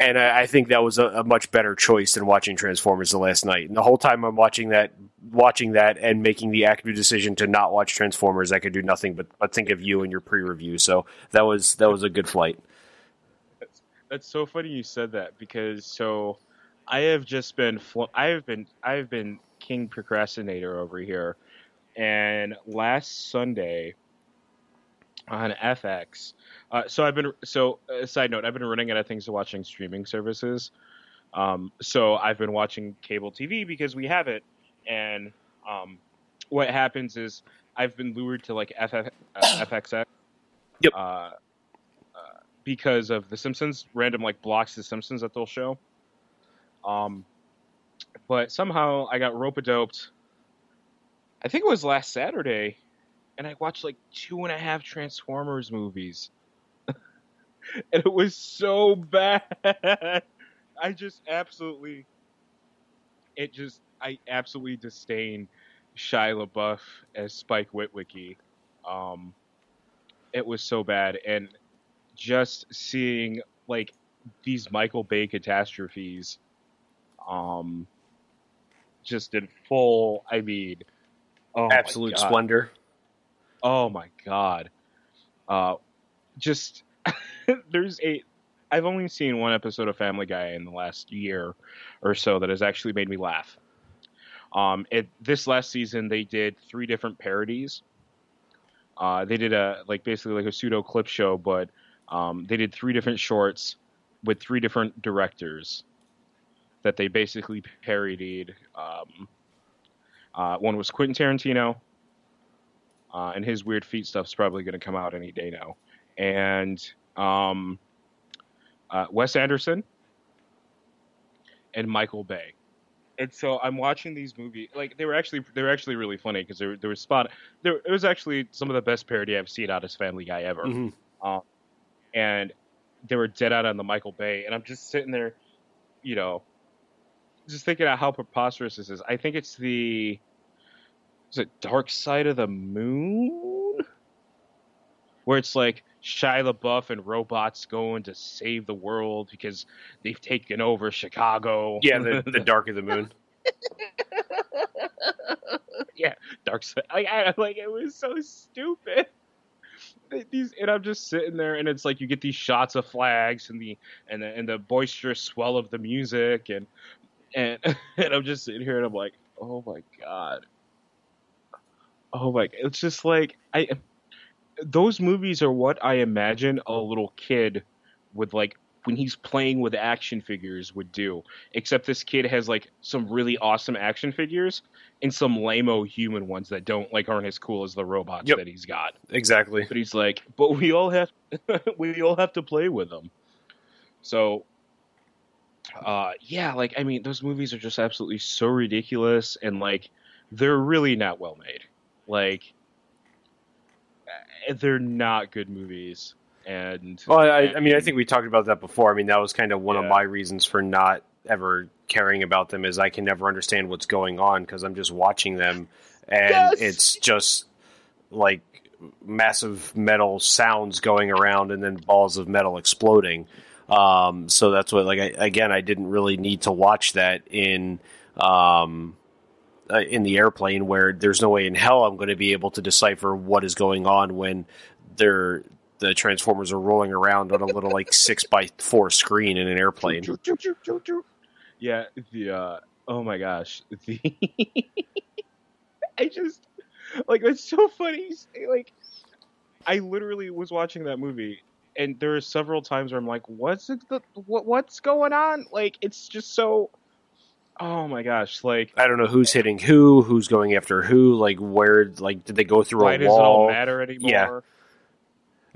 and I, I, think that was a, a, much better choice than watching Transformers the last knight. And the whole time I'm watching that, watching that, and making the active decision to not watch Transformers, I could do nothing but, but think of you and your pre-review. So that was that was a good flight that's so funny you said that because so I have just been I have been I have been king procrastinator over here, and last Sunday on FX. Uh, so I've been so uh, side note I've been running out of things to watching streaming services. Um, so I've been watching cable TV because we have it, and um, what happens is I've been lured to like FF, uh, FXX. Yep. Because of the Simpsons, random like blocks of Simpsons that they'll show. Um, but somehow I got rope doped. I think it was last Saturday, and I watched like two and a half Transformers movies, and it was so bad. I just absolutely, it just I absolutely disdain Shia LaBeouf as Spike Witwicky. Um, it was so bad, and just seeing like these Michael Bay catastrophes, um, just in full. I mean, oh absolute splendor. Oh my god! Uh, just there's a. I've only seen one episode of Family Guy in the last year or so that has actually made me laugh. Um, it, this last season they did three different parodies. Uh, they did a like basically like a pseudo clip show, but um, they did three different shorts with three different directors that they basically parodied. Um, uh, one was Quentin Tarantino, uh, and his weird feet stuff's probably going to come out any day now. And um, uh, Wes Anderson and Michael Bay. And so I'm watching these movies. Like they were actually they were actually really funny because there they were spot. There it was actually some of the best parody I've seen out of Family Guy ever. Mhm. And they were dead out on the Michael Bay, and I'm just sitting there, you know, just thinking about how preposterous this is. I think it's the is it Dark Side of the Moon, where it's like Shia LaBeouf and robots going to save the world because they've taken over Chicago. Yeah, the, the Dark of the Moon. yeah, Dark Side. Like, I, like it was so stupid. These and I'm just sitting there, and it's like you get these shots of flags and the and the and the boisterous swell of the music, and and and I'm just sitting here, and I'm like, oh my god, oh my, it's just like I. Those movies are what I imagine a little kid would like when he's playing with action figures would do. Except this kid has like some really awesome action figures and some lameo human ones that don't like aren't as cool as the robots Yep. that he's got. Exactly. But he's like, but we all have we all have to play with them. So uh yeah, like I mean those movies are just absolutely so ridiculous and like they're really not well made. Like eh, they're not good movies. And Well, I, I mean, I think we talked about that before. I mean, that was kind of one of my reasons for not ever caring about them is I can never understand what's going on because I'm just watching them, and Yes! it's just like massive metal sounds going around and then balls of metal exploding. Um, so that's what, like, I, again, I didn't really need to watch that in. Um, uh, in the airplane where there's no way in hell I'm going to be able to decipher what is going on when they're the transformers are rolling around on a little like six by four screen in an airplane. Yeah, the uh oh my gosh. The I just like it's so funny. Like I literally was watching that movie and there are several times where I'm like, what's it, the, what what's going on? Like it's just so Oh my gosh, like I don't know who's hitting who, who's going after who, like where, like did they go through why a does it all wall? matter anymore? Yeah.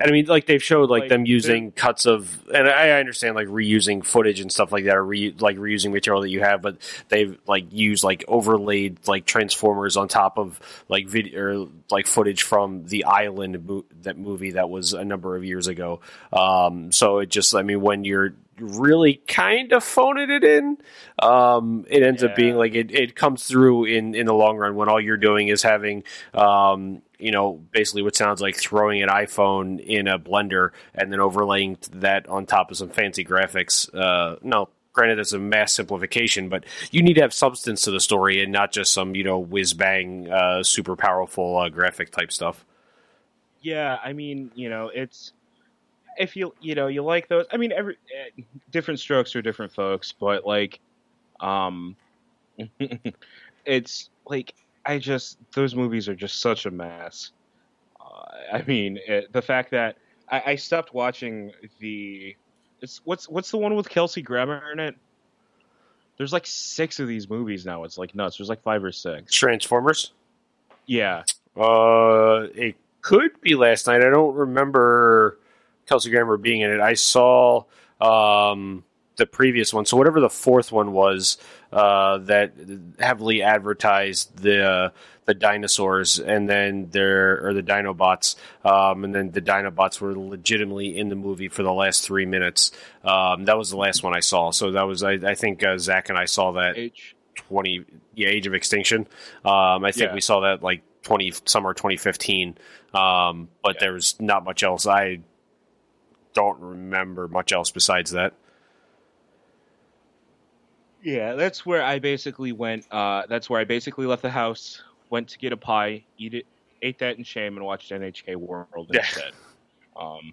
And I mean, like they've showed like, Like, them using cuts of, and I, I understand like reusing footage and stuff like that, or re, like reusing material that you have, but they've like used like overlaid like transformers on top of like video or like footage from the Island mo- that movie that was a number of years ago. Um, so it just, I mean, when you're really kind of phoning it in, um, it ends up being like it, it comes through in in the long run. When all you're doing is having um, you know basically what sounds like throwing an iphone in a blender and then overlaying that on top of some fancy graphics uh, no granted it's a mass simplification but you need to have substance to the story and not just some you know whiz bang uh, super powerful uh, graphic type stuff. Yeah, I mean, you know, it's if you you know you like those. I mean, every eh, different strokes for different folks, but like, um, it's like I just those movies are just such a mess. Uh, I mean, it, the fact that I, I stopped watching the it's what's what's the one with Kelsey Grammer in it. There's like six of these movies now. It's like nuts. There's like five or six. transformers Yeah, uh, it could be last night i don't remember kelsey grammer being in it i saw um, the previous one so whatever the fourth one was uh, that heavily advertised the the dinosaurs and then there or the dinobots um, and then the dinobots were legitimately in the movie for the last three minutes um, that was the last one i saw so that was i, I think uh, zach and i saw that H. 20 yeah age of extinction um i think Yeah. we saw that like 20 summer 2015 um but Yeah. there was not much else i don't remember much else besides that Yeah, that's where I basically went. Uh, that's where I basically left the house, went to get a pie, eat it, ate that in shame, and watched NHK World Yeah. instead. Um,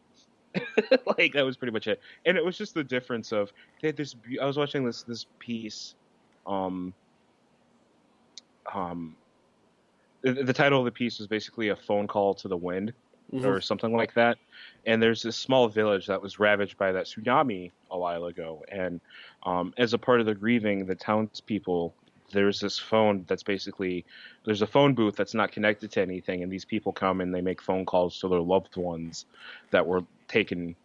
like that was pretty much it, and it was just the difference of they had this. I was watching this this piece, um, um, the, the title of the piece was basically a phone call to the wind Mm-hmm. or something like that. And there's this small village that was ravaged by that tsunami a while ago. And um, as a part of the grieving, the townspeople, there's this phone that's basically there's a phone booth that's not connected to anything, and these people come and they make phone calls to their loved ones that were taken,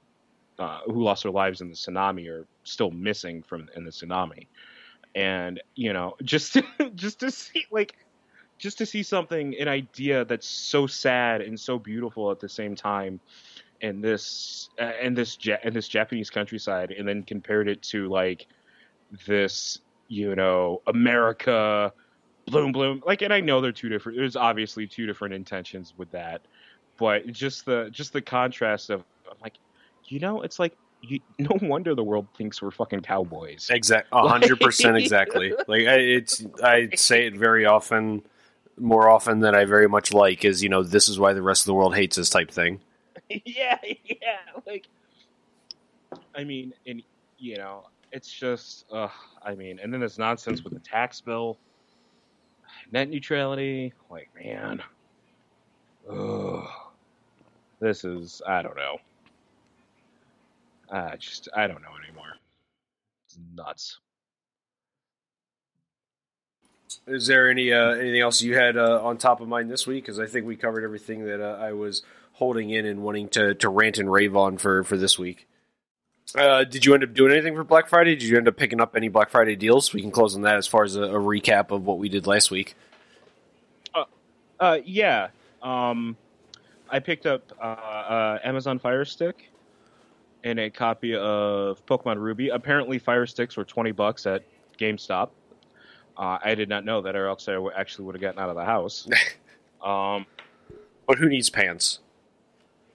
uh, who lost their lives in the tsunami or still missing from in the tsunami. And you know, just just to see like just to see something, an idea that's so sad and so beautiful at the same time, in this uh, in this ja- in this Japanese countryside, and then compared it to like this, you know, America, bloom bloom. Like, and I know they're two different. There's obviously two different intentions with that, but just the just the contrast of, of like, you know, it's like. You, no wonder the world thinks we're fucking cowboys. Exact, hundred percent, exactly. Like I, it's, I say it very often, more often than I very much like. Is you know, this is why the rest of the world hates us, type thing. yeah, yeah. Like, I mean, and you know, it's just, uh, I mean, and then this nonsense with the tax bill, net neutrality. Like, man, ugh, this is, I don't know. I just, I don't know anymore. It's nuts. Is there any uh, anything else you had uh, on top of mind this week? Because I think we covered everything that uh, I was holding in and wanting to, to rant and rave on for, for this week. Uh, did you end up doing anything for Black Friday? Did you end up picking up any Black Friday deals? We can close on that as far as a, a recap of what we did last week. Uh, yeah. Um, I picked up uh, uh, Amazon Fire Stick and a copy of Pokemon Ruby. Apparently, Fire Sticks were twenty bucks at GameStop. Uh, I did not know that, or else I actually would have gotten out of the house. um, But who needs pants?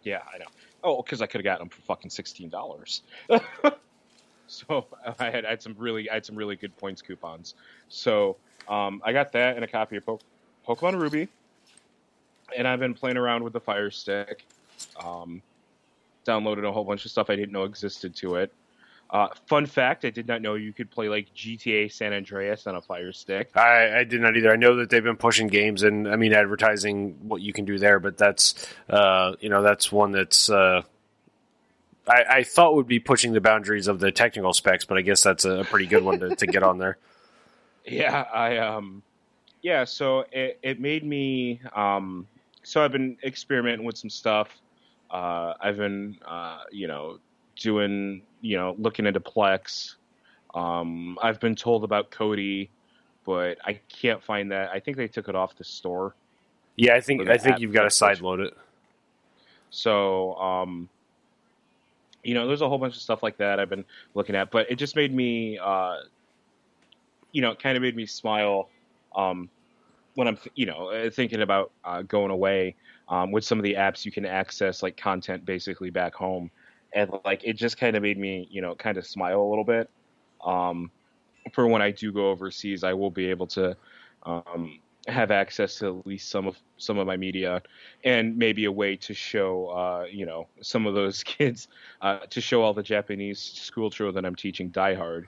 yeah, I know. Oh, because I could have gotten them for fucking sixteen dollars. so I had, I had some really, I had some really good points coupons. So um, I got that and a copy of po- Pokemon Ruby, and I've been playing around with the Fire Stick. Um, downloaded a whole bunch of stuff I didn't know existed to it. Uh, fun fact: I did not know you could play like GTA San Andreas on a Fire Stick. I, I did not either. I know that they've been pushing games and I mean advertising what you can do there, but that's uh, you know that's one that's uh, I, I thought would be pushing the boundaries of the technical specs, but I guess that's a pretty good one to, to get on there. Yeah, I um yeah, so it, it made me um so I've been experimenting with some stuff. Uh I've been uh you know doing you know looking into Plex. Um I've been told about Kodi, but I can't find that. I think they took it off the store. Yeah, I think I think you've got to application. side load it. So, um, you know, there's a whole bunch of stuff like that I've been looking at, but it just made me, uh, you know, it kind of made me smile um, when I'm, th- you know, uh, thinking about uh, going away um, with some of the apps you can access like content basically back home, and like it just kind of made me, you know, kind of smile a little bit. Um, for when I do go overseas, I will be able to um, have access to at least some of some of my media and maybe a way to show uh, you know some of those kids uh, to show all the Japanese school children that I'm teaching Die Hard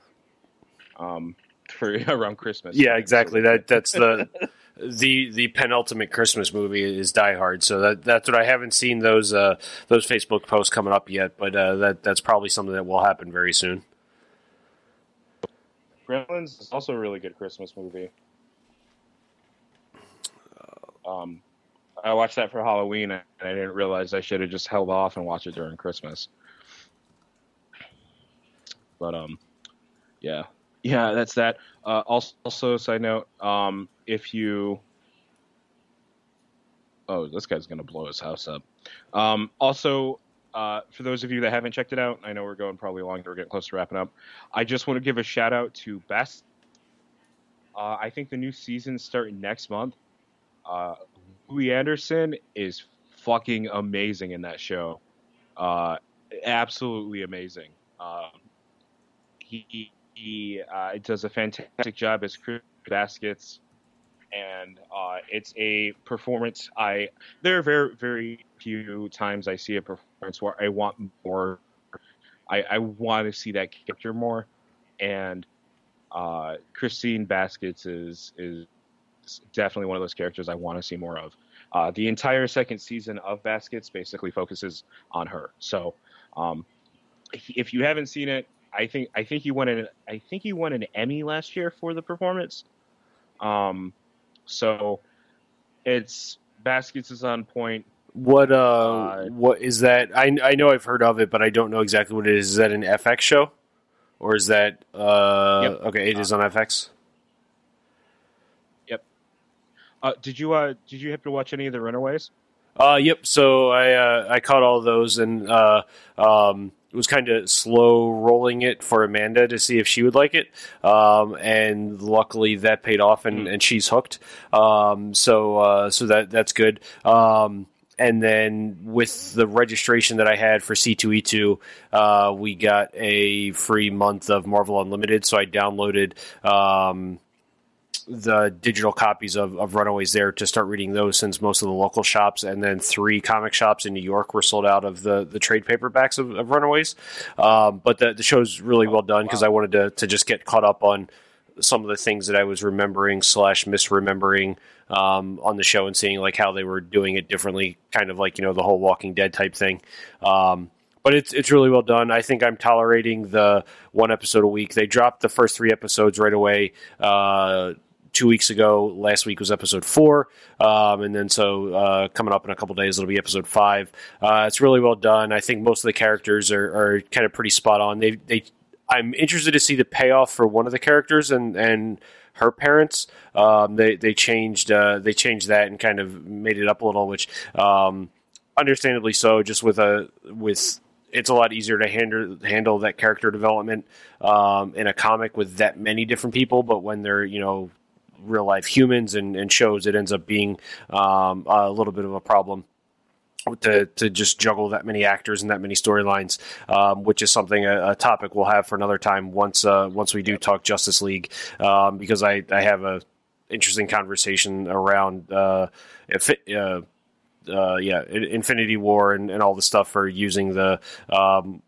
um, for around Christmas. Yeah, exactly. That that's the the the penultimate Christmas movie is Die Hard. So that that's what I haven't seen those uh, those Facebook posts coming up yet, but uh, that that's probably something that will happen very soon. Gremlins is also a really good Christmas movie. Um, I watched that for Halloween and I didn't realize I should have just held off and watched it during Christmas. But um, yeah, yeah, that's that. Uh, also, also, side note, um, if you, oh, this guy's gonna blow his house up. Um, also, uh, for those of you that haven't checked it out, I know we're going probably longer. We're getting close to wrapping up. I just want to give a shout out to Best. Uh, I think the new season's starting next month. Uh, Louie Anderson is fucking amazing in that show. Uh, absolutely amazing. Um, he he uh, does a fantastic job as Chris Baskets, and uh, it's a performance. I there are very very few times I see a performance where I want more. I, I want to see that character more, and uh, Christine Baskets is is is definitely one of those characters I want to see more of. Uh, the entire second season of Baskets basically focuses on her. So, um, if you haven't seen it, I think I think he won an I think he won an Emmy last year for the performance. Um, so it's Baskets is on point. What uh, Uh, what is that? I I know I've heard of it, but I don't know exactly what it is. Is that an FX show, or is that uh? Yep. Okay, it is on FX. Yep. Uh, did you uh did you have to watch any of the Runaways? Uh, yep. So I uh, I caught all those and uh, um, was kind of slow rolling it for Amanda to see if she would like it. Um, and luckily that paid off and, and she's hooked. Um, so uh, so that that's good. Um, and then with the registration that I had for C2E2, uh, we got a free month of Marvel Unlimited. So I downloaded. Um, the digital copies of, of Runaways there to start reading those since most of the local shops and then three comic shops in New York were sold out of the, the trade paperbacks of, of Runaways. Um, but the, the show's really well done because I wanted to, to just get caught up on some of the things that I was remembering slash misremembering um, on the show and seeing like how they were doing it differently, kind of like you know the whole Walking Dead type thing. Um, but it's it's really well done. I think I'm tolerating the one episode a week. They dropped the first three episodes right away. Uh, two weeks ago. Last week was episode four, um, and then so uh, coming up in a couple days it'll be episode five. Uh, it's really well done. I think most of the characters are, are kind of pretty spot on. They they I'm interested to see the payoff for one of the characters and and her parents. Um, they they changed uh, they changed that and kind of made it up a little, which um, understandably so. Just with a with it's a lot easier to handle handle that character development um, in a comic with that many different people. But when they're you know real life humans and, and shows, it ends up being um, a little bit of a problem to to just juggle that many actors and that many storylines, um, which is something a, a, topic we'll have for another time once uh, once we do talk Justice League, um, because I, I have a interesting conversation around uh, if it, uh, uh, yeah Infinity War and, and all the stuff for using the um,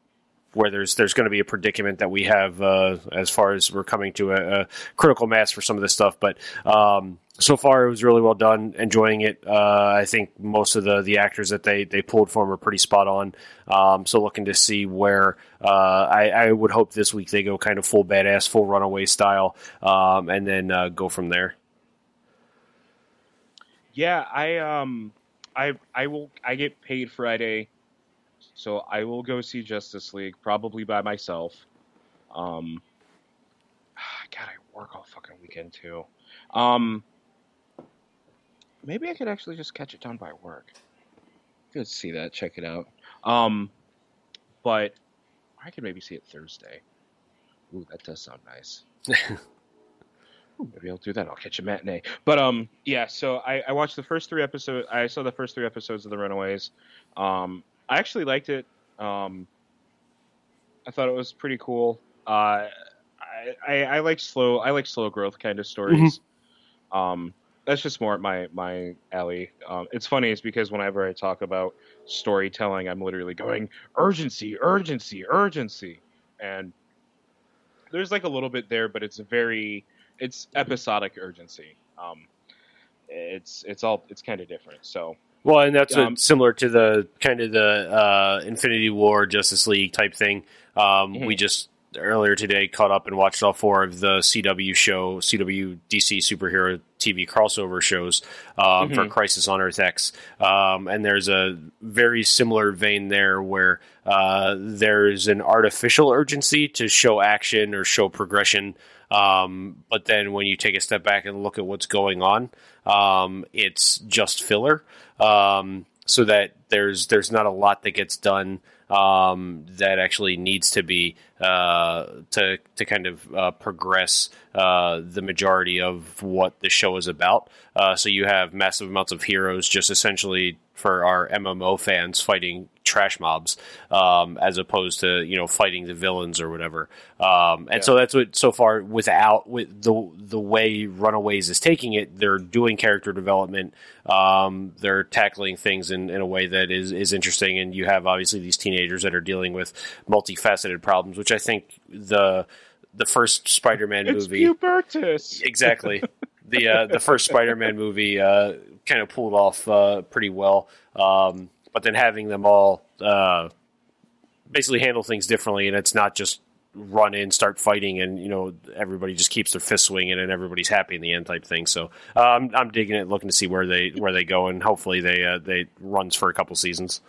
where there's there's going to be a predicament that we have uh, as far as we're coming to a, a, critical mass for some of this stuff. But um, so far, it was really well done. Enjoying it. Uh, I think most of the the actors that they they pulled from are pretty spot on. Um, so looking to see where uh, I, I, would hope this week they go kind of full badass, full runaway style, um, and then uh, go from there. Yeah, I um, I I will I get paid Friday so I will go see Justice League probably by myself. Um, God, I work all fucking weekend too. Um, maybe I could actually just catch it done by work. Good see that, check it out. Um, but I could maybe see it Thursday. Ooh, that does sound nice. Ooh, maybe I'll do that. I'll catch a matinee. But um, yeah. So I, I watched the first three episodes. I saw the first three episodes of The Runaways. Um, I actually liked it. Um, I thought it was pretty cool. Uh, I, I, I like slow. I like slow growth kind of stories. Mm-hmm. Um, that's just more my my alley. Um, it's funny is because whenever I talk about storytelling, I'm literally going urgency, urgency, urgency, and there's like a little bit there, but it's very it's episodic urgency. Um, it's it's all it's kind of different. So well, and that's um, a, similar to the kind of the uh, Infinity War Justice League type thing. Um, mm-hmm. We just earlier today caught up and watched all four of the CW show, CW DC superhero TV crossover shows um, mm-hmm. for Crisis on Earth X. Um, and there's a very similar vein there where uh, there's an artificial urgency to show action or show progression. Um, but then when you take a step back and look at what's going on, um, it's just filler um, so that there's there's not a lot that gets done um, that actually needs to be uh, to to kind of uh, progress uh, the majority of what the show is about. Uh, so you have massive amounts of heroes just essentially for our MMO fans fighting trash mobs um, as opposed to you know fighting the villains or whatever. Um, and yeah. so that's what so far without with the the way Runaways is taking it, they're doing character development. Um, they're tackling things in, in a way that is is interesting, and you have obviously these teenagers that are dealing with multifaceted problems, which I think the the first Spider-Man it's movie Pubertus. exactly the uh, the first Spider-Man movie uh, kind of pulled off uh, pretty well, um, but then having them all uh, basically handle things differently, and it's not just run in, start fighting, and you know everybody just keeps their fist swinging, and everybody's happy in the end type thing. So I'm I'm digging it, looking to see where they where they go, and hopefully they uh, they runs for a couple seasons.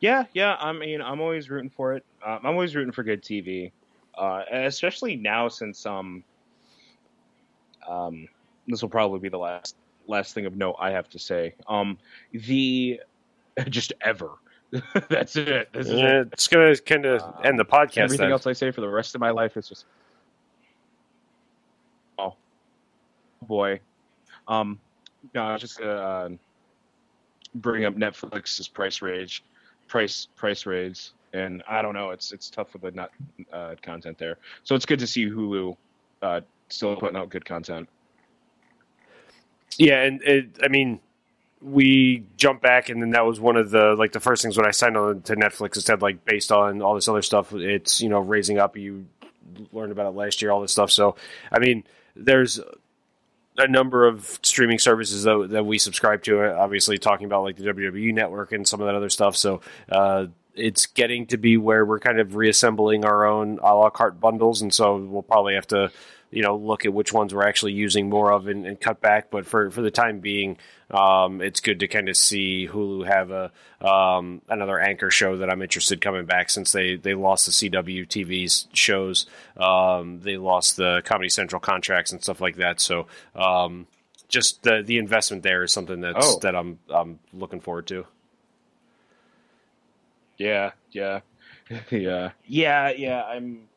Yeah, yeah. I mean, I'm always rooting for it. Um, I'm always rooting for good TV, uh, especially now since um, um, this will probably be the last last thing of note I have to say. Um, the just ever. That's it. This is Yeah, it. it's gonna kind of Uh, end the podcast. Everything then. else I say for the rest of my life is just oh boy. Um, no, I was just gonna uh, bring up Netflix's price rage, price price raids, and I don't know. It's it's tough with the not uh, content there. So it's good to see Hulu uh, still putting out good content. Yeah, and it, I mean, we jumped back, and then that was one of the like the first things when I signed on to Netflix. It said like based on all this other stuff, it's you know raising up. You learned about it last year, all this stuff. So, I mean, there's a number of streaming services that, that we subscribe to. Obviously, talking about like the WWE Network and some of that other stuff. So. Uh, it's getting to be where we're kind of reassembling our own a la carte bundles, and so we'll probably have to, you know, look at which ones we're actually using more of and, and cut back. But for for the time being, um, it's good to kind of see Hulu have a um, another anchor show that I'm interested coming back since they they lost the CW TV's shows, um, they lost the Comedy Central contracts and stuff like that. So. Um, just the the investment there is something that's Oh. that I'm I'm looking forward to. Yeah, yeah, yeah, yeah, yeah. I'm.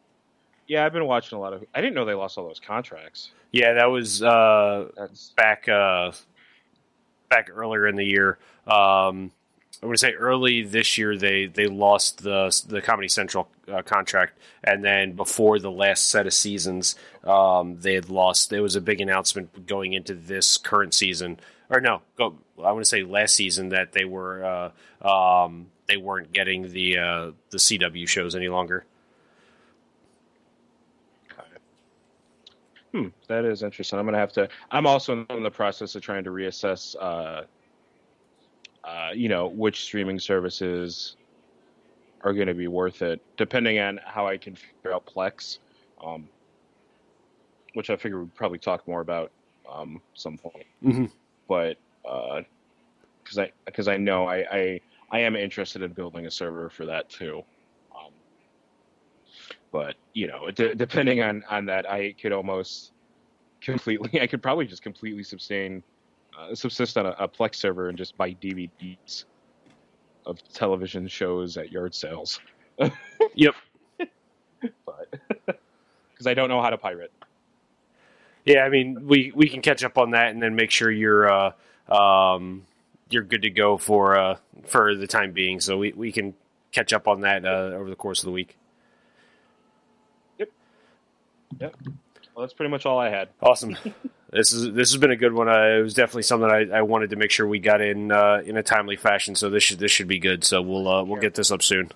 Yeah, I've been watching a lot of. I didn't know they lost all those contracts. Yeah, that was uh, That's back uh, back earlier in the year. Um, I would say early this year they they lost the the Comedy Central uh, contract, and then before the last set of seasons, um, they had lost. There was a big announcement going into this current season, or no, go. I want to say last season that they were uh, um, they weren't getting the uh, the CW shows any longer. Hmm, that is interesting. I'm gonna have to. I'm also in the process of trying to reassess, uh, uh, you know, which streaming services are going to be worth it, depending on how I can figure out Plex, um, which I figure we'd probably talk more about um, some point. Mhm. But because I because I know I, I I am interested in building a server for that too. But you know, d- depending on on that, I could almost completely. I could probably just completely sustain, uh, subsist on a, a Plex server and just buy DVDs of television shows at yard sales. Yep. But because I don't know how to pirate. Yeah, I mean, we we can catch up on that and then make sure you're uh, um, you're good to go for uh, for the time being. So we, we can catch up on that uh, over the course of the week. Well, that's pretty much all I had. Awesome. this is this has been a good one. Uh, it was definitely something I, I wanted to make sure we got in uh, in a timely fashion. So this should this should be good. So we'll uh, we'll get this up soon.